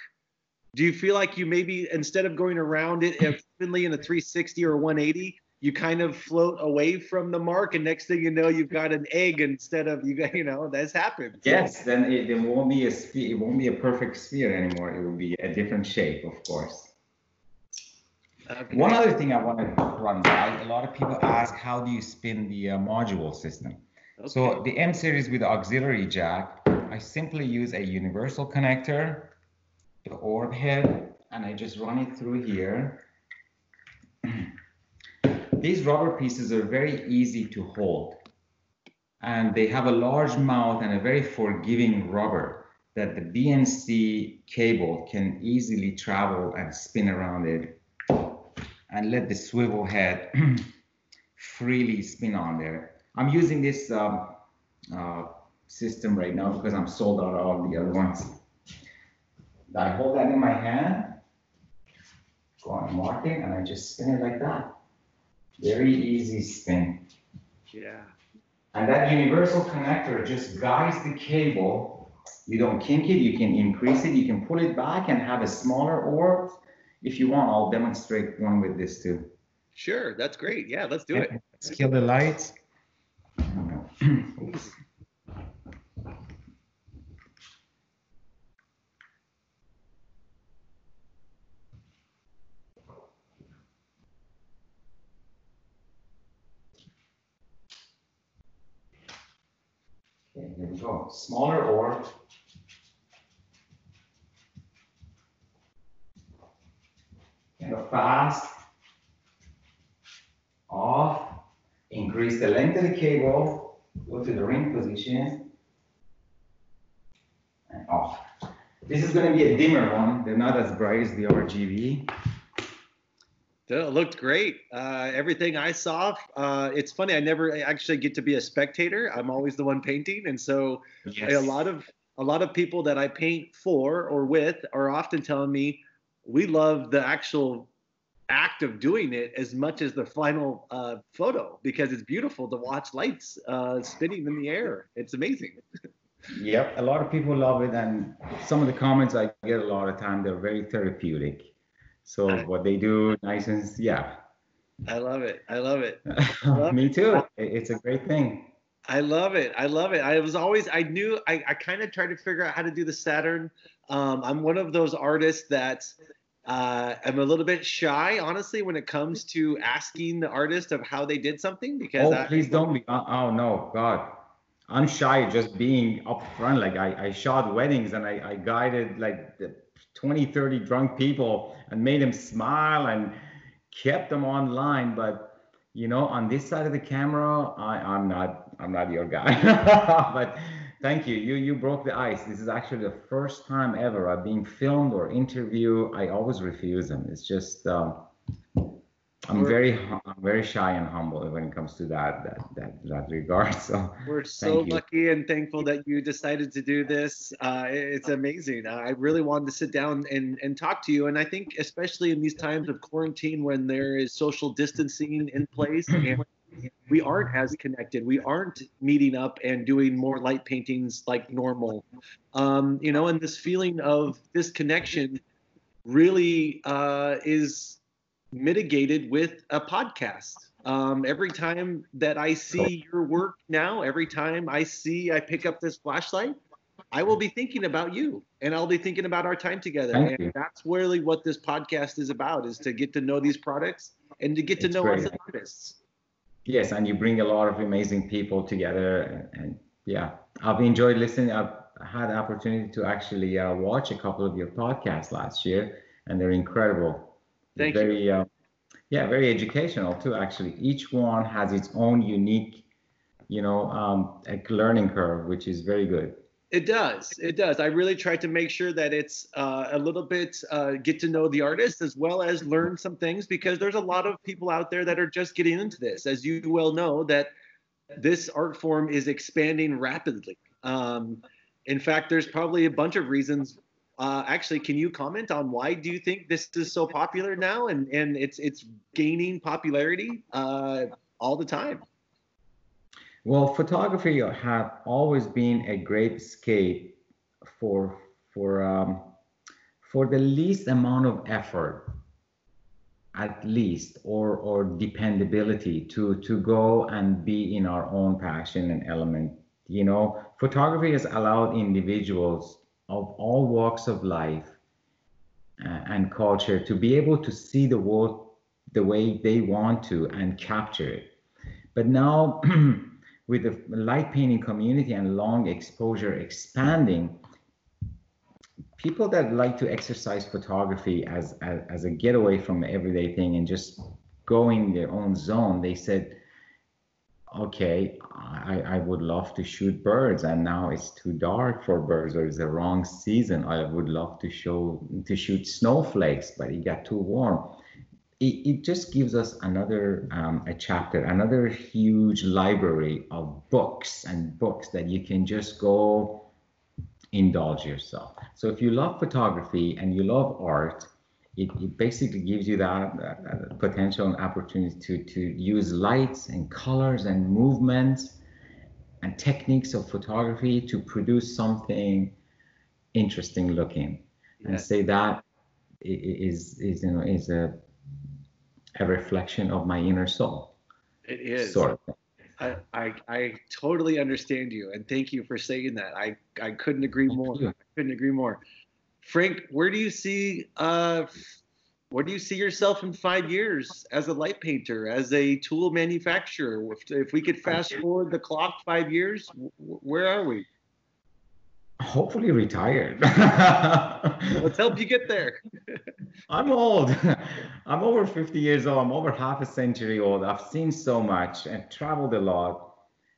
Do you feel like you maybe instead of going around it evenly in a 360 or 180, you kind of float away from the mark, and next thing you know, you've got an egg instead of you you know that's happened. yes, then it, it won't be a sphere. It won't be a perfect sphere anymore. It will be a different shape, of course. Okay. One other thing I want to run by, a lot of people ask, how do you spin the uh, module system? So the M series with the auxiliary jack, I simply use a universal connector, the orb head, and I just run it through here. These rubber pieces are very easy to hold. And they have a large mouth and a very forgiving rubber that the BNC cable can easily travel and spin around it and let the swivel head freely spin on there. I'm using this um, uh, system right now because I'm sold out of all the other ones. I hold that in my hand, go on marking, and I just spin it like that. Very easy spin. Yeah. And that universal connector just guides the cable. You don't kink it, you can increase it, you can pull it back and have a smaller orb. If you want, I'll demonstrate one with this too. Sure, that's great. Yeah, let's do it. Let's kill the lights. Okay, here we go. Smaller orb. Kind of fast. Off. Increase the length of the cable. Go to the ring position. And off. This is going to be a dimmer one. They're not as bright as the RGB. It looked great. Uh, everything I saw. Uh, it's funny. I never actually get to be a spectator. I'm always the one painting, and so yes. a lot of a lot of people that I paint for or with are often telling me we love the actual act of doing it as much as the final uh, photo because it's beautiful to watch lights uh, spinning in the air. It's amazing. yep, a lot of people love it, and some of the comments I get a lot of time they're very therapeutic. So what they do, nice and yeah. I love it. I love it. love Me too. It's a great thing. I love it. I love it. I was always, I knew, I, I kind of tried to figure out how to do the Saturn. Um, I'm one of those artists that uh, I'm a little bit shy, honestly, when it comes to asking the artist of how they did something. Because oh, I, please don't be. Uh, oh no, God, I'm shy just being up front. Like I, I shot weddings and I, I guided like the 20, 30 drunk people and made them smile and kept them online. But you know, on this side of the camera, I, I'm not, I'm not your guy. but thank you. You, you broke the ice. This is actually the first time ever I've been filmed or interviewed. I always refuse them. It's just, um, I'm very I'm very shy and humble when it comes to that that that, that regard. So we're so lucky and thankful that you decided to do this. Uh, it's amazing. I really wanted to sit down and and talk to you, and I think especially in these times of quarantine when there is social distancing in place and we aren't as connected. We aren't meeting up and doing more light paintings like normal. Um, you know, and this feeling of disconnection really uh, is mitigated with a podcast. Um, every time that I see your work now, every time I see I pick up this flashlight, I will be thinking about you and I'll be thinking about our time together. Thank and you. that's really what this podcast is about is to get to know these products and to get to know great. us as artists. Yes, and you bring a lot of amazing people together and, and yeah, I've enjoyed listening. I've had the opportunity to actually uh, watch a couple of your podcasts last year and they're incredible. Thank very, you. Uh, yeah, very educational too. Actually, each one has its own unique, you know, um, learning curve, which is very good. It does. It does. I really try to make sure that it's uh, a little bit uh, get to know the artist as well as learn some things because there's a lot of people out there that are just getting into this. As you well know, that this art form is expanding rapidly. Um, in fact, there's probably a bunch of reasons uh, actually, can you comment on why do you think this is so popular now and, and it's it's gaining popularity uh, all the time? Well, photography had always been a great escape for for um, for the least amount of effort, at least, or or dependability to to go and be in our own passion and element. You know, photography has allowed individuals of all walks of life uh, and culture to be able to see the world the way they want to and capture it. But now, with the light painting community and long exposure expanding, people that like to exercise photography as, as, as a getaway from everyday thing and just go in their own zone, they said, okay, I, I would love to shoot birds and now it's too dark for birds or it's the wrong season. I would love to show to shoot snowflakes, but it got too warm. It, it just gives us another um, a chapter, another huge library of books and books that you can just go indulge yourself. So if you love photography and you love art, it, it basically gives you that uh, potential and opportunity to, to use lights and colors and movements and techniques of photography to produce something interesting looking. Yes. and say that is is you know is a a reflection of my inner soul. It is. Sort of I, I, I totally understand you and thank you for saying that. I i couldn't agree more. i couldn't agree more Frank, where do you see uh, where do you see yourself in five years as a light painter, as a tool manufacturer? If, if we could fast forward the clock five years, where are we? Hopefully retired. Let's help you get there. I'm old. I'm over 50 years old. I'm over half a century old. I've seen so much and traveled a lot.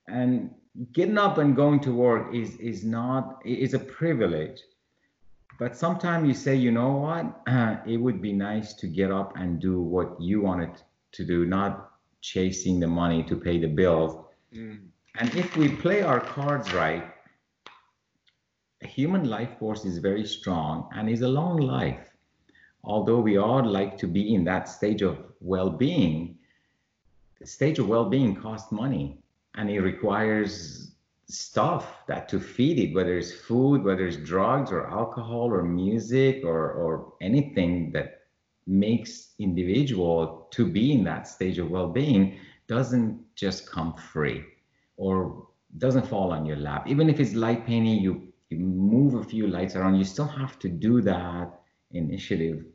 And getting up and going to work is is not is a privilege but sometimes you say, you know what? Uh, it would be nice to get up and do what you wanted to do, not chasing the money to pay the bills. Mm. And if we play our cards right, human life force is very strong and is a long life. Although we all like to be in that stage of well-being, the stage of well-being costs money and it requires stuff that to feed it, whether it's food, whether it's drugs or alcohol or music or, or anything that makes individual to be in that stage of well-being doesn't just come free or doesn't fall on your lap. Even if it's light painting, you, you move a few lights around, you still have to do that initiative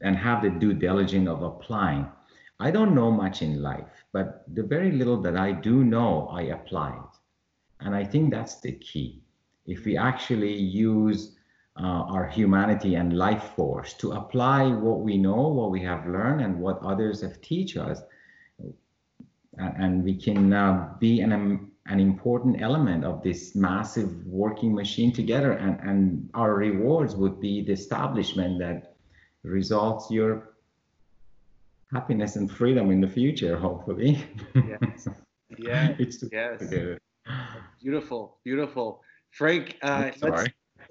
and have the due diligence of applying. I don't know much in life, but the very little that I do know, I apply. And I think that's the key. If we actually use uh, our humanity and life force to apply what we know, what we have learned, and what others have teach us, and we can uh, be an, um, an important element of this massive working machine together and, and our rewards would be the establishment that results your happiness and freedom in the future hopefully. Yes. Yeah it's yes beautiful beautiful frank uh, let's,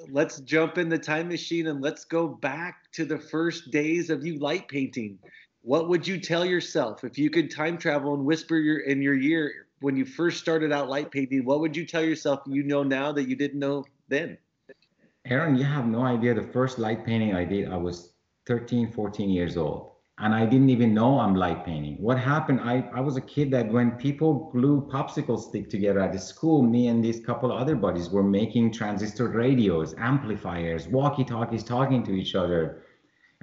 let's jump in the time machine and let's go back to the first days of you light painting what would you tell yourself if you could time travel and whisper your in your ear when you first started out light painting? What would you tell yourself you know now that you didn't know then? Aaron, you have no idea. The first light painting I did, I was 13, 14 years old. And I didn't even know I'm light painting. What happened? I, I was a kid that when people glue popsicle stick together at the school, me and these couple other buddies were making transistor radios, amplifiers, walkie-talkies talking to each other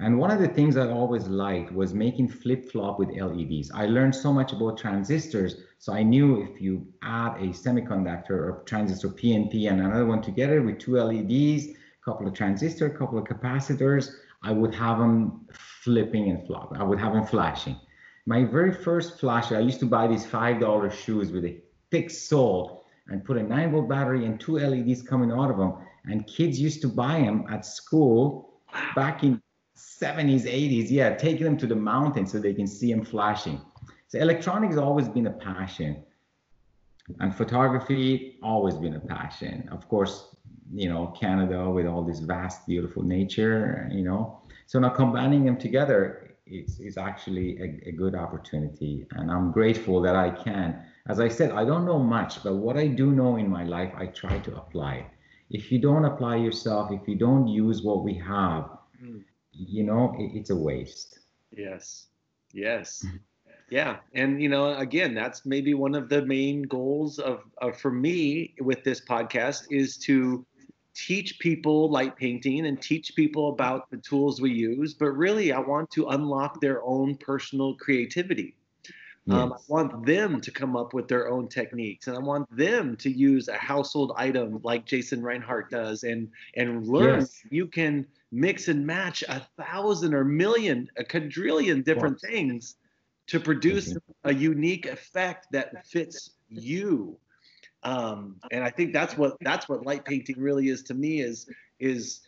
and one of the things I always liked was making flip flop with LEDs. I learned so much about transistors. So I knew if you add a semiconductor or transistor PNP and another one together with two LEDs, a couple of transistors, a couple of capacitors, I would have them flipping and flopping. I would have them flashing. My very first flasher, I used to buy these $5 shoes with a thick sole and put a 9 volt battery and two LEDs coming out of them. And kids used to buy them at school back in 70s, 80s, yeah, taking them to the mountain so they can see them flashing. So electronics has always been a passion. And photography always been a passion. Of course, you know, Canada with all this vast, beautiful nature, you know. So now combining them together is, is actually a, a good opportunity. And I'm grateful that I can. As I said, I don't know much, but what I do know in my life, I try to apply. If you don't apply yourself, if you don't use what we have, mm you know it, it's a waste yes yes yeah and you know again that's maybe one of the main goals of, of for me with this podcast is to teach people light painting and teach people about the tools we use but really i want to unlock their own personal creativity um, I want them to come up with their own techniques, and I want them to use a household item like Jason Reinhardt does, and and learn yes. you can mix and match a thousand or million, a quadrillion different things to produce mm-hmm. a unique effect that fits you. Um, and I think that's what that's what light painting really is to me is is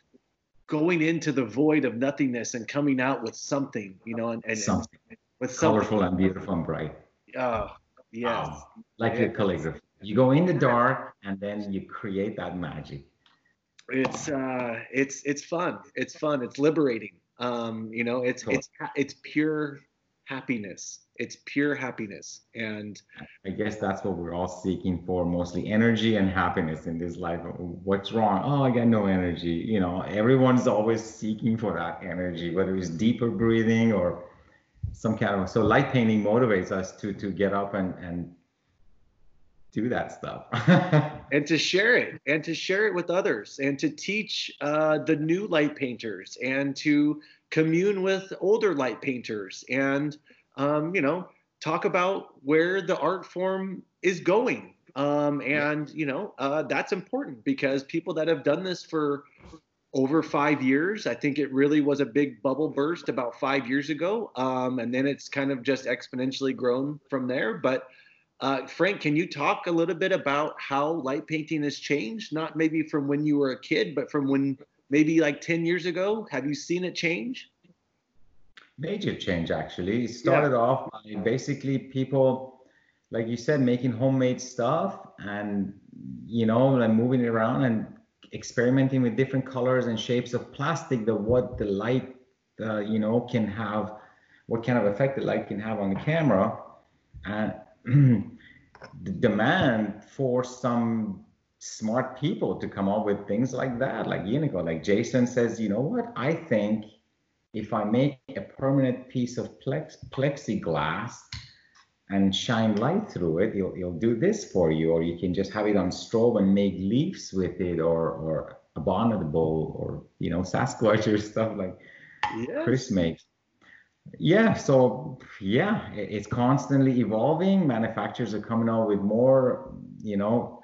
going into the void of nothingness and coming out with something, you know, and, and, something. and with colorful and beautiful and bright. Oh, yes. Um, like your calligraphy. You go in the dark and then you create that magic it's uh, it's it's fun. It's fun. It's liberating. Um, you know, it's cool. it's it's pure happiness. It's pure happiness, and I guess that's what we're all seeking for, mostly energy and happiness in this life. What's wrong? Oh, I got no energy. You know, everyone's always seeking for that energy, whether it's deeper breathing or some kind of. So light painting motivates us to to get up and and do that stuff and to share it and to share it with others and to teach uh, the new light painters and to commune with older light painters and um, you know talk about where the art form is going um, and you know uh, that's important because people that have done this for over five years i think it really was a big bubble burst about five years ago um, and then it's kind of just exponentially grown from there but uh, Frank, can you talk a little bit about how light painting has changed? Not maybe from when you were a kid, but from when maybe like 10 years ago? Have you seen it change? Major change, actually. It started yeah. off by basically people, like you said, making homemade stuff and, you know, like moving it around and experimenting with different colors and shapes of plastic that what the light, uh, you know, can have, what kind of effect the light can have on the camera. And the demand for some smart people to come up with things like that, like Unico, like Jason says, you know what? I think if I make a permanent piece of plex, plexiglass and shine light through it, it'll, it'll do this for you, or you can just have it on strobe and make leaves with it, or or a bonnet bowl, or you know Sasquatch or stuff like yes. Chris makes. Yeah, so yeah, it's constantly evolving. Manufacturers are coming out with more, you know,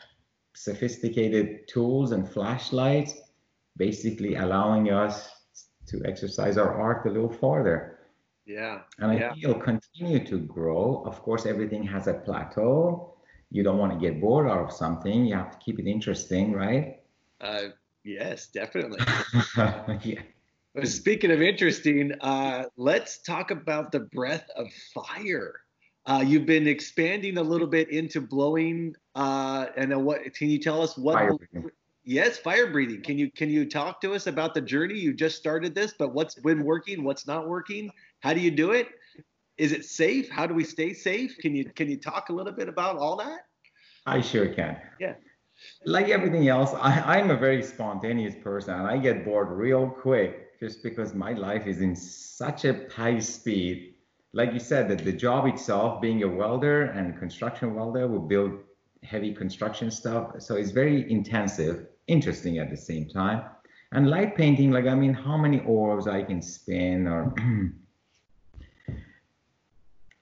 sophisticated tools and flashlights, basically allowing us to exercise our art a little farther. Yeah. And I yeah. think it'll continue to grow. Of course, everything has a plateau. You don't want to get bored out of something. You have to keep it interesting, right? Uh, yes, definitely. yeah. Speaking of interesting, uh, let's talk about the breath of fire. Uh, you've been expanding a little bit into blowing, uh, and what can you tell us what? Fire yes, fire breathing. Can you can you talk to us about the journey? You just started this, but what's been working? What's not working? How do you do it? Is it safe? How do we stay safe? Can you can you talk a little bit about all that? I sure can. Yeah. Like everything else, I, I'm a very spontaneous person, and I get bored real quick just because my life is in such a high speed. Like you said, that the job itself, being a welder and construction welder, will build heavy construction stuff. So it's very intensive, interesting at the same time. And light painting, like I mean, how many orbs I can spin, or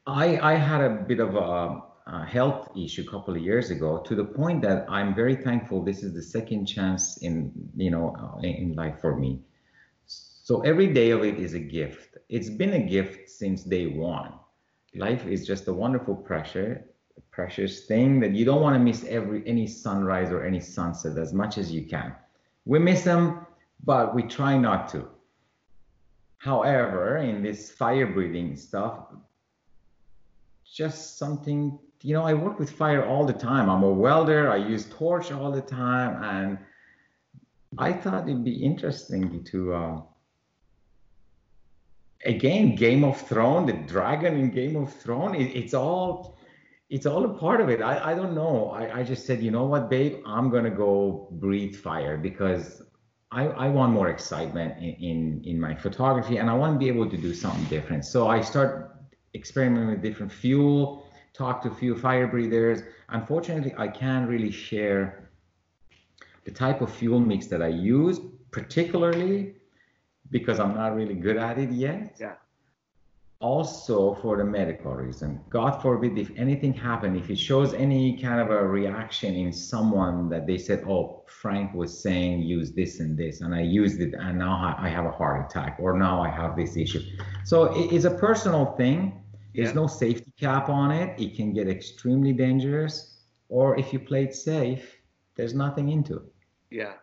I I had a bit of a, a health issue a couple of years ago, to the point that I'm very thankful. This is the second chance in you know uh, in life for me so every day of it is a gift. It's been a gift since day one. Life is just a wonderful pressure, precious thing that you don't want to miss every any sunrise or any sunset as much as you can. We miss them, but we try not to. However, in this fire breathing stuff, just something, you know, I work with fire all the time. I'm a welder, I use torch all the time, and I thought it'd be interesting to uh, again, Game of Thrones, the dragon in Game of Thrones, it, it's all it's all a part of it. I, I don't know. I, I just said, you know what, babe, I'm gonna go breathe fire because I, I want more excitement in, in, in my photography and I want to be able to do something different. So I start experimenting with different fuel, talk to a few fire breathers. Unfortunately, I can't really share the type of fuel mix that I use, particularly because I'm not really good at it yet. Yeah. Also for the medical reason. God forbid if anything happened, if it shows any kind of a reaction in someone that they said, oh, Frank was saying use this and this, and I used it and now I have a heart attack, or now I have this issue. So it's a personal thing. There's yeah. no safety cap on it. It can get extremely dangerous. Or if you play it safe, there's nothing into it. Yeah,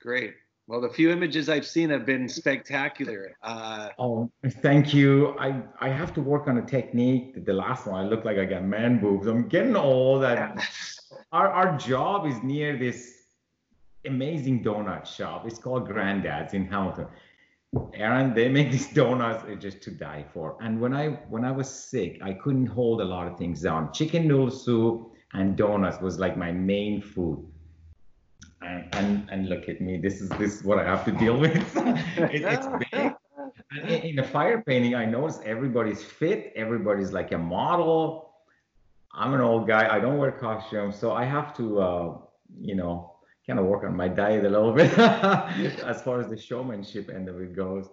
great. Well, the few images I've seen have been spectacular. Uh, oh, thank you. I, I have to work on a technique. The last one, I look like I got man boobs. I'm getting old. And our, our job is near this amazing donut shop. It's called Grandad's in Hamilton. Aaron, they make these donuts just to die for. And when I when I was sick, I couldn't hold a lot of things down. Chicken noodle soup and donuts was like my main food and, and, and look at me. This is this is what I have to deal with. it, it's big. And in, the fire painting, I notice everybody's fit. Everybody's like a model. I'm an old guy. I don't wear costumes, so I have to, uh, you know, kind of work on my diet a little bit as far as the showmanship end of it goes.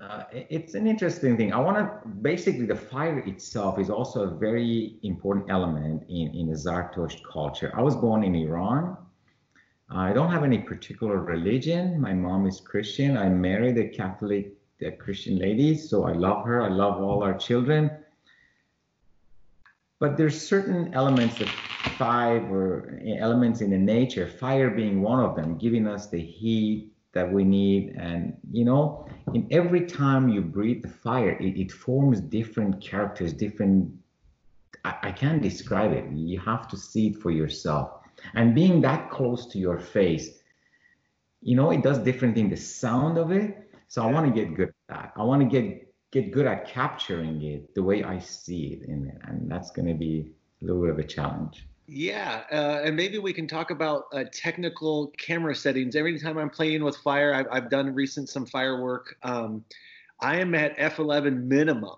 Uh, it's an interesting thing. I want to basically the fire itself is also a very important element in in the Zardusht culture. I was born in Iran, I don't have any particular religion. My mom is Christian. I married a Catholic a Christian lady, so I love her. I love all our children. But there's certain elements of five or elements in the nature, fire being one of them, giving us the heat, that we need. And you know, in every time you breathe the fire, it, it forms different characters, different. I, I can't describe it. You have to see it for yourself. And being that close to your face, you know, it does different things. The sound of it. So I want to get good at that. I want to get get good at capturing it the way I see it in it, and that's going to be a little bit of a challenge. Yeah, uh, and maybe we can talk about uh, technical camera settings. Every time I'm playing with fire, I've, I've done recent some firework. Um, I am at f11 minimum.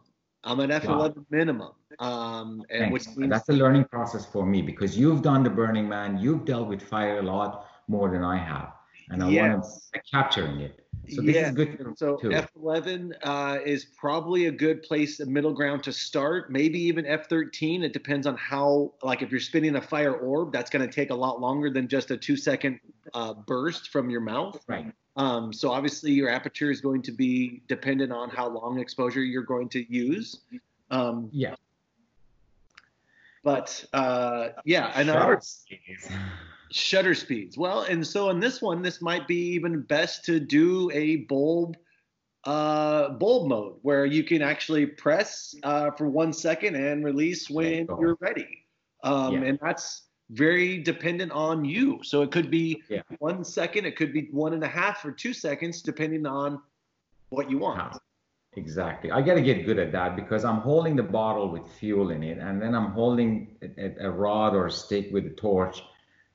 I'm at f11 wow. minimum, um, and which means that's a learning process for me because you've done the Burning Man, you've dealt with fire a lot more than I have, and I yes. want to capturing it. So this yeah. is good. So too. F11 uh, is probably a good place, a middle ground to start. Maybe even F13. It depends on how, like, if you're spinning a fire orb, that's going to take a lot longer than just a two-second uh, burst from your mouth. Right. Um, so obviously your aperture is going to be dependent on how long exposure you're going to use. Um, yeah. But uh, yeah, I know shutter speeds. Well, and so in this one, this might be even best to do a bulb uh, bulb mode where you can actually press uh, for one second and release when you're ready. Um, yeah. And that's very dependent on you. So it could be yeah. one second, it could be one and a half or two seconds, depending on what you want. Exactly. I got to get good at that because I'm holding the bottle with fuel in it, and then I'm holding a, a rod or a stick with a torch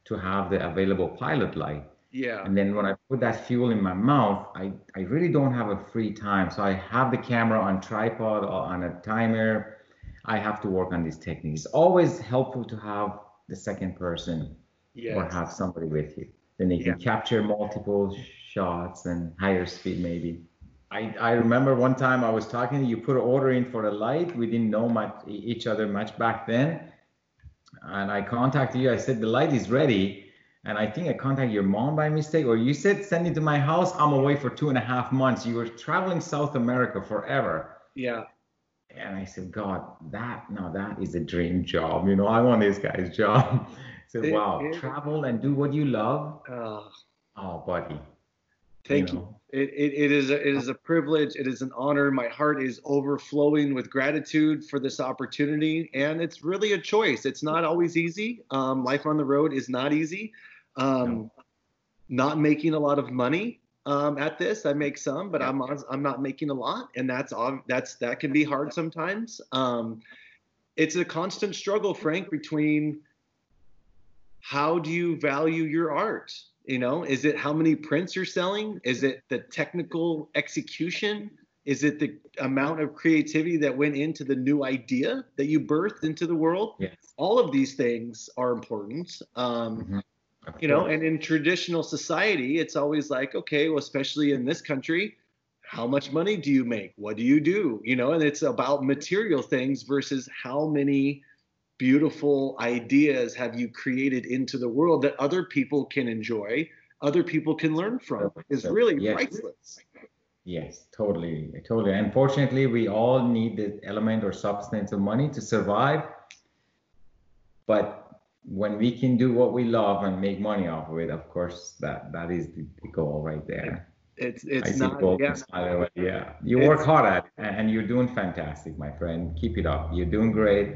to have the available pilot light. Yeah. And then when I put that fuel in my mouth, I, I really don't have a free time. So I have the camera on tripod or on a timer. I have to work on these techniques. It's always helpful to have the second person yes. or have somebody with you. Then you can capture multiple shots and higher speed maybe. I, I remember one time I was talking, you put an order in for a light. We didn't know much each other much back then and I contacted you. I said the light is ready, and I think I contacted your mom by mistake, or you said send it to my house. I'm away for two and a half months. You were traveling South America forever. Yeah. And I said, God, that no, that is a dream job. You know, I want this guy's job. I said, it, wow, it, travel and do what you love. Uh, oh, buddy. Thank you. Know. you. It, it, it is a, it is a privilege. It is an honor. My heart is overflowing with gratitude for this opportunity, and it's really a choice. It's not always easy. Um, life on the road is not easy. Um, no. Not making a lot of money um, at this. I make some, but I'm I'm not making a lot, and that's that's that can be hard sometimes. Um, it's a constant struggle, Frank, between how do you value your art you know, is it how many prints you're selling? Is it the technical execution? Is it the amount of creativity that went into the new idea that you birthed into the world? Yes. All of these things are important. Um, mm-hmm. You know, and in traditional society, it's always like, okay, well, especially in this country, how much money do you make? What do you do? You know, and it's about material things versus how many beautiful ideas have you created into the world that other people can enjoy, other people can learn from? Is really yes. priceless. Yes, totally, totally. Unfortunately, we all need the element or substance of money to survive. But when we can do what we love and make money off of it, of course, that that is the, goal right there. It's it's I not yeah. yeah. You work hard at it and you're doing fantastic, my friend. Keep it up. You're doing great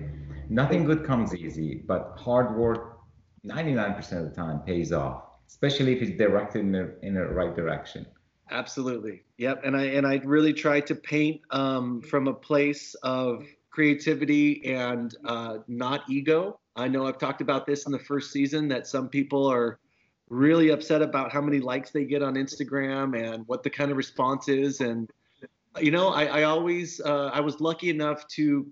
nothing good comes easy, but hard work 99% of the time pays off, especially if it's directed in the, in the right direction. Absolutely. Yep. And I and I really try to paint um, from a place of creativity and uh, not ego. I know I've talked about this in the first season that some people are really upset about how many likes they get on Instagram and what the kind of response is. And you know, I, I always uh, I was lucky enough to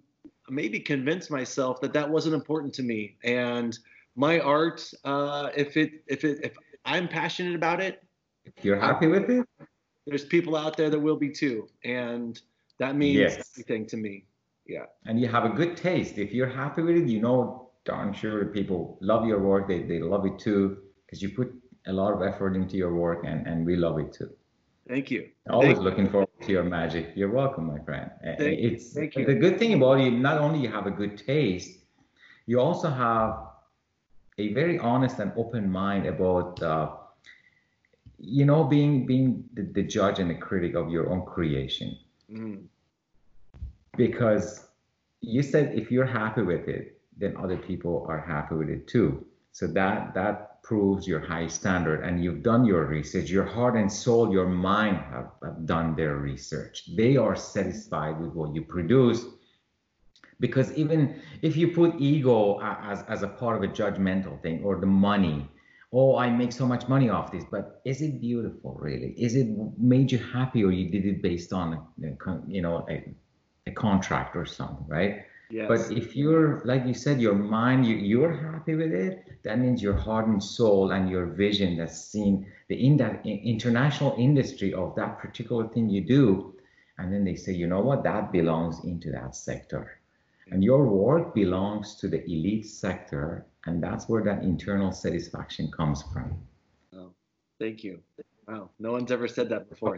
maybe convince myself that that wasn't important to me. And my art, uh, if it if it if I'm passionate about it, if you're happy with it, there's people out there that will be too, and that means yes. everything to me. Yeah. And you have a good taste. If you're happy with it, you know darn sure people love your work. They they love it too because you put a lot of effort into your work, and and we love it too. Thank you. Always Thank looking forward to your magic. You're welcome, my friend. Thank it's Thank you. the good thing about you. Not only you have a good taste, you also have a very honest and open mind about uh, you know, being being the, the judge and the critic of your own creation. Mm. Because you said if you're happy with it, then other people are happy with it too. So that that proves your high standard and you've done your research. Your heart and soul, your mind have, have done their research. They are satisfied with what you produce. Because even if you put ego as, as a part of a judgmental thing or the money, oh, I make so much money off this, but is it beautiful really? Is it made you happy or you did it based on, you know, a, a contract or something, right? Yes. But if you're, like you said, your mind, you, you're happy with it, that means your heart and soul and your vision that's seen the in that international industry of that particular thing you do. And then they say, you know what, that belongs into that sector. And your work belongs to the elite sector. And that's where that internal satisfaction comes from. Oh, thank you. Wow, no one's ever said that before.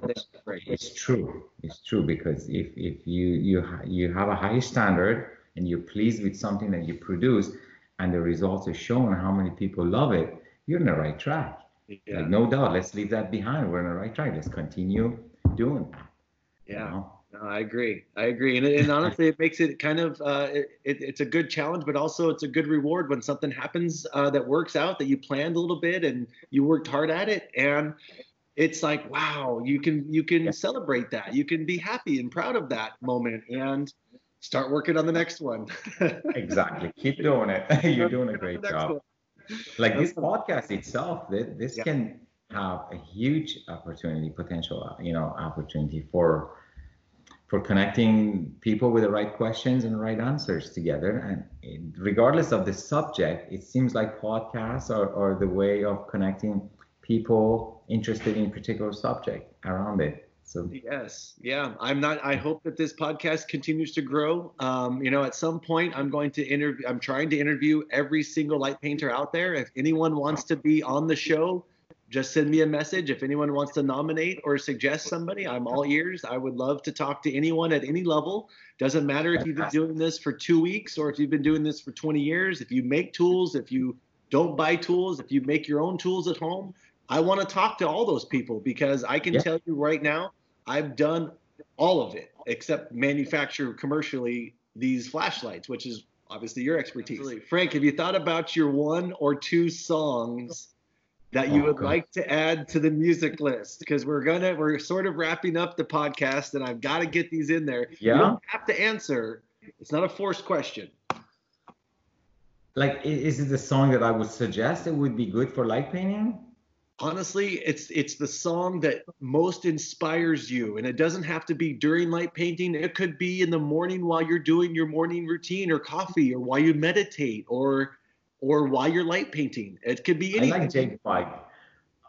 It's true. It's true because if, if you you you have a high standard and you're pleased with something that you produce, and the results are shown how many people love it, you're in the right track. Yeah. Like, no doubt. Let's leave that behind. We're in the right track. Let's continue doing that. Yeah. You know? No, I agree. I agree, and, and honestly, it makes it kind of uh, it, it's a good challenge, but also it's a good reward when something happens uh, that works out that you planned a little bit and you worked hard at it, and it's like wow, you can you can yeah. celebrate that, you can be happy and proud of that moment, and start working on the next one. exactly. Keep doing it. You're doing a great job. One. Like this podcast itself, this yeah. can have a huge opportunity, potential, uh, you know, opportunity for for connecting people with the right questions and right answers together. And regardless of the subject, it seems like podcasts are, are the way of connecting people interested in particular subject around it. So yes, yeah, I'm not. I hope that this podcast continues to grow. Um, you know, at some point, I'm going to interview. I'm trying to interview every single light painter out there. If anyone wants to be on the show, just send me a message. If anyone wants to nominate or suggest somebody, I'm all ears. I would love to talk to anyone at any level. Doesn't matter if you've been doing this for two weeks or if you've been doing this for 20 years. If you make tools, if you don't buy tools, if you make your own tools at home, I want to talk to all those people because I can yeah. tell you right now, I've done all of it except manufacture commercially these flashlights, which is obviously your expertise. Absolutely. Frank, have you thought about your one or two songs that you oh, would God. like to add to the music list? Because we're gonna we're sort of wrapping up the podcast, and I've got to get these in there. Yeah. You don't have to answer. It's not a forced question. Like, is it a song that I would suggest it would be good for light painting? Honestly it's it's the song that most inspires you and it doesn't have to be during light painting. It could be in the morning while you're doing your morning routine or coffee or while you meditate or or while you're light painting. It could be anything i like jake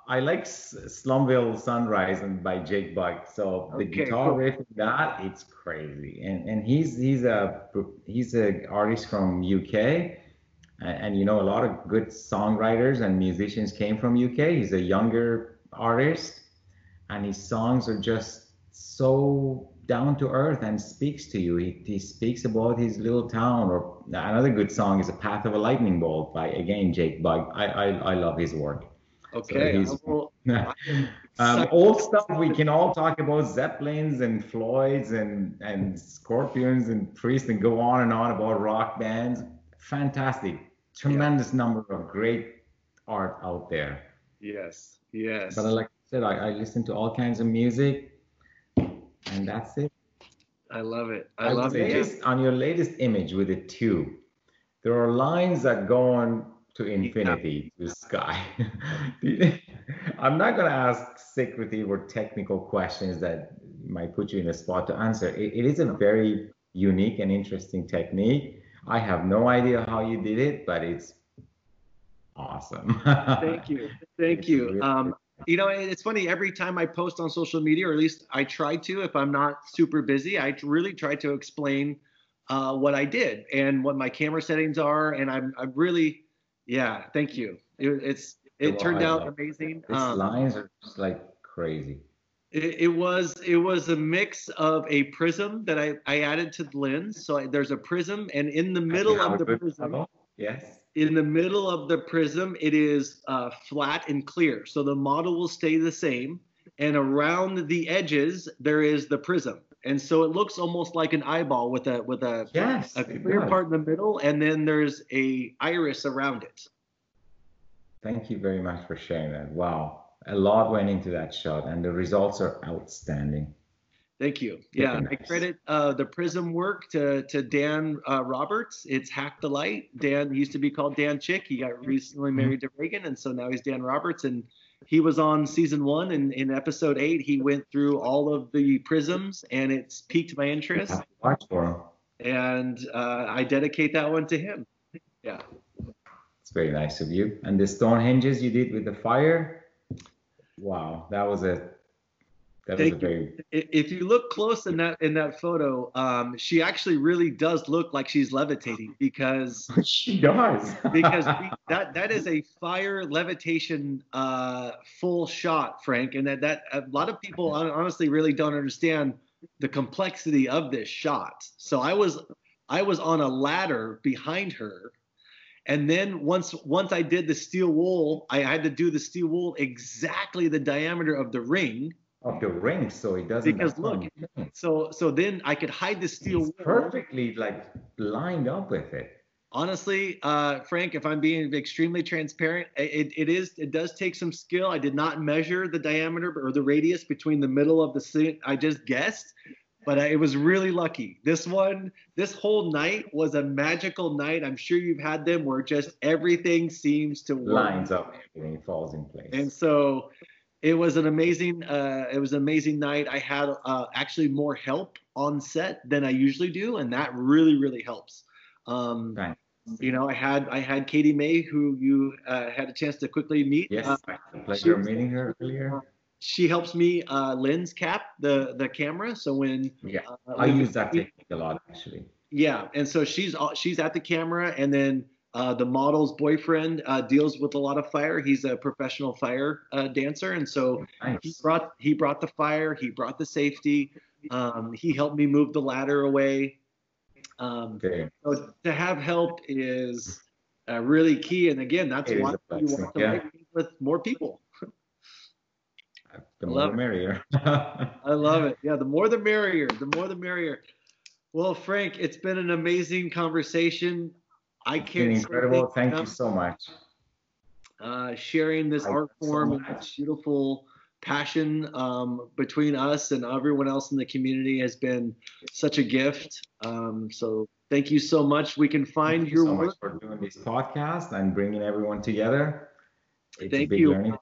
i like slumville sunrise and by jake bugg so the okay, guitar cool. riff that it's crazy. And and he's he's a he's a artist from uk and, you know a lot of good songwriters and musicians came from uk he's a younger artist and his songs are just so down to earth and speaks to you. He, he speaks about his little town or another good song is a path of a lightning bolt by again jake bugg i i, I love his work. Okay so um, old stuff we can all talk about zeppelins and floyds and and scorpions and priests and go on and on about rock bands. Fantastic tremendous yeah. number of great art out there. Yes, yes. But like I said, I, I listen to all kinds of music, and that's it. I love it. I, I love it. On your latest image with the tube, there are lines that go on to infinity, yeah. to the sky. I'm not going to ask secretive or technical questions that might put you in a spot to answer. it, it is a very unique and interesting technique I have no idea how you did it, but it's awesome. Thank you. Thank it's you. Really um, you know, it's funny. Every time I post on social media, or at least I try to, if I'm not super busy, I really try to explain uh, what I did and what my camera settings are. And I'm, I'm really, yeah. Thank you. It, it's it well, turned out amazing. These um, lines are just like crazy. It, it, was it was a mix of a prism that I, I added to the lens. So I, there's a prism, and in the middle of the prism, yes, in the middle of the prism, it is uh, flat and clear. So the model will stay the same. And around the edges, there is the prism. And so it looks almost like an eyeball with a with a, yes, a clear part in the middle, and then there's a iris around it. Thank you very much for sharing that. Wow, a lot went into that shot, and the results are outstanding. Thank you. Yeah, nice. I credit uh, the Prism work to to Dan uh, Roberts. It's Hack the Light. Dan used to be called Dan Chick. He got recently mm-hmm. married to Reagan, and so now he's Dan Roberts. And he was on season one, and in episode eight, he went through all of the prisms, and it's piqued my interest. Watch for him. And uh, I dedicate that one to him. Yeah. It's very nice of you. And the stone hinges you did with the fire. Wow, that was a that was a very... If you look close in that in that photo, um, she actually really does look like she's levitating because she does. because we, that that is a fire levitation uh, full shot, Frank, and that that a lot of people honestly really don't understand the complexity of this shot. So I was I was on a ladder behind her and then once once I did the steel wool, I had to do the steel wool exactly the diameter of the ring. Of the ring so it doesn't because look so so then i could hide the steel perfectly like lined up with it. Honestly uh frank if i'm being extremely transparent it, it is it does take some skill. I did not measure the diameter or the radius between the middle of the i just guessed but it was really lucky. This one this whole night was a magical night. I'm sure you've had them where just everything seems to work. lines up everything falls in place. And so it was an amazing uh, it was an amazing night. I had uh, actually more help on set than i usually do and that really really helps. Um, right. you know i had i had katie may who you uh, had a chance to quickly meet. Yes uh, pleasure meeting her earlier she helps me uh, lens cap the the camera so when yeah uh, i use that technique a lot actually yeah and so she's she's at the camera and then uh, the model's boyfriend uh, deals with a lot of fire. He's a professional fire uh, dancer, and so nice. he brought he brought the fire. He brought the safety. Um, he helped me move the ladder away. Um, okay. So to have help is uh, really key. And again, that's why you want to yeah. with more people. The more the merrier. I love it. Yeah, the more the merrier. The more the merrier. Well, Frank, it's been an amazing conversation. I can't. incredible. Thank you so much. Uh, sharing this Thank art form so and this beautiful passion um, between us and everyone else in the community has been such a gift. Um, so thank you so much. We can find thank your you so work. much for doing this podcast and bringing everyone together. It's thank you.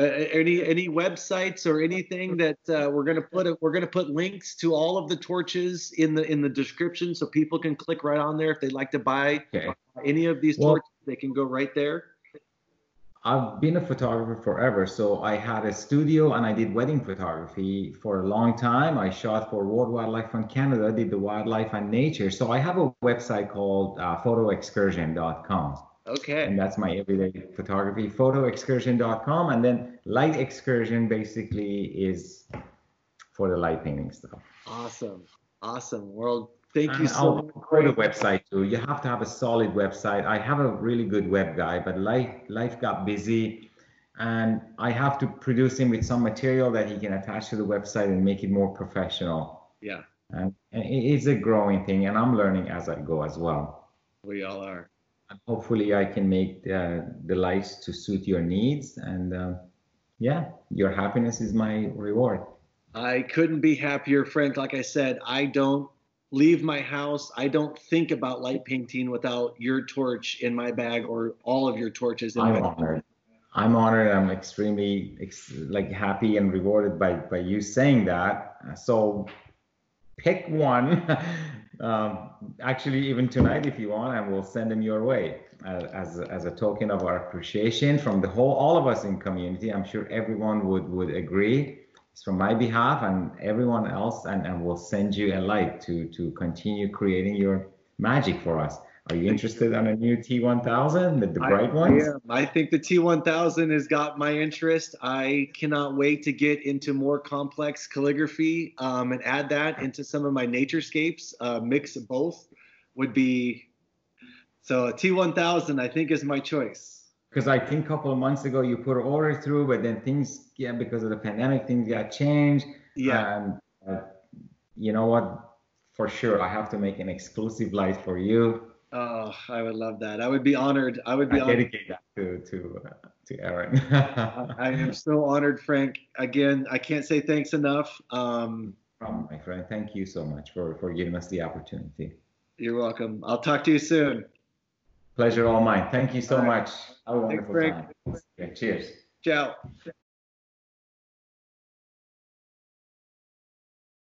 Uh, any any websites or anything that uh, we're gonna put a, we're gonna put links to all of the torches in the in the description so people can click right on there if they'd like to buy okay. any of these well, torches they can go right there I've been a photographer forever, so I had a studio and I did wedding photography for a long time. I shot for World Wildlife Fund Canada, did the wildlife and nature. So I have a website called uh, photoexcursion.com. Okay. And that's my everyday photography, photoexcursion.com. And then light excursion basically is for the light painting stuff. Awesome. Awesome. World. thank you so much. For the website too. You have to have a solid website. I have a really good web guy, but life life got busy and I have to produce him with some material that he can attach to the website and make it more professional. Yeah. And it's a growing thing and I'm learning as I go as well. We all are hopefully I can make the, the lights to suit your needs. And uh, yeah, your happiness is my reward. I couldn't be happier, Frank. Like I said, I don't leave my house. I don't think about light painting without your torch in my bag or all of your torches in I'm my honored. Bag. I'm honored. I'm extremely ex- like happy and rewarded by by you saying that. So pick one um, actually even tonight if you want and we'll send them your way uh, as, as a token of our appreciation from the whole all of us in community. I'm sure everyone would would agree. It's from my behalf and everyone else and, and we'll send you a light to to continue creating your magic for us are you interested on a new T1000, the, the bright ones? Yeah, I think the T1000 has got my interest. I cannot wait to get into more complex calligraphy um, and add that into some of my naturescapes. Uh, mix both would be So a T1000, I think, is my choice. Because I think a couple of months ago you put an order through, but then things, yeah, because of the pandemic, things got changed. Yeah. Um, uh, you know what? For sure, I have to make an exclusive light for you. Oh, I would love that. I would be honored. I would be I honored. dedicate that to to uh, to Aaron. I am so honored, Frank. Again, I can't say thanks enough. Um, Problem, my friend. Thank you so much for for giving us the opportunity. you're welcome. I'll talk to you soon. Pleasure all mine. Thank you so right. much. Have a wonderful Frank. time. Okay, cheers. Ciao.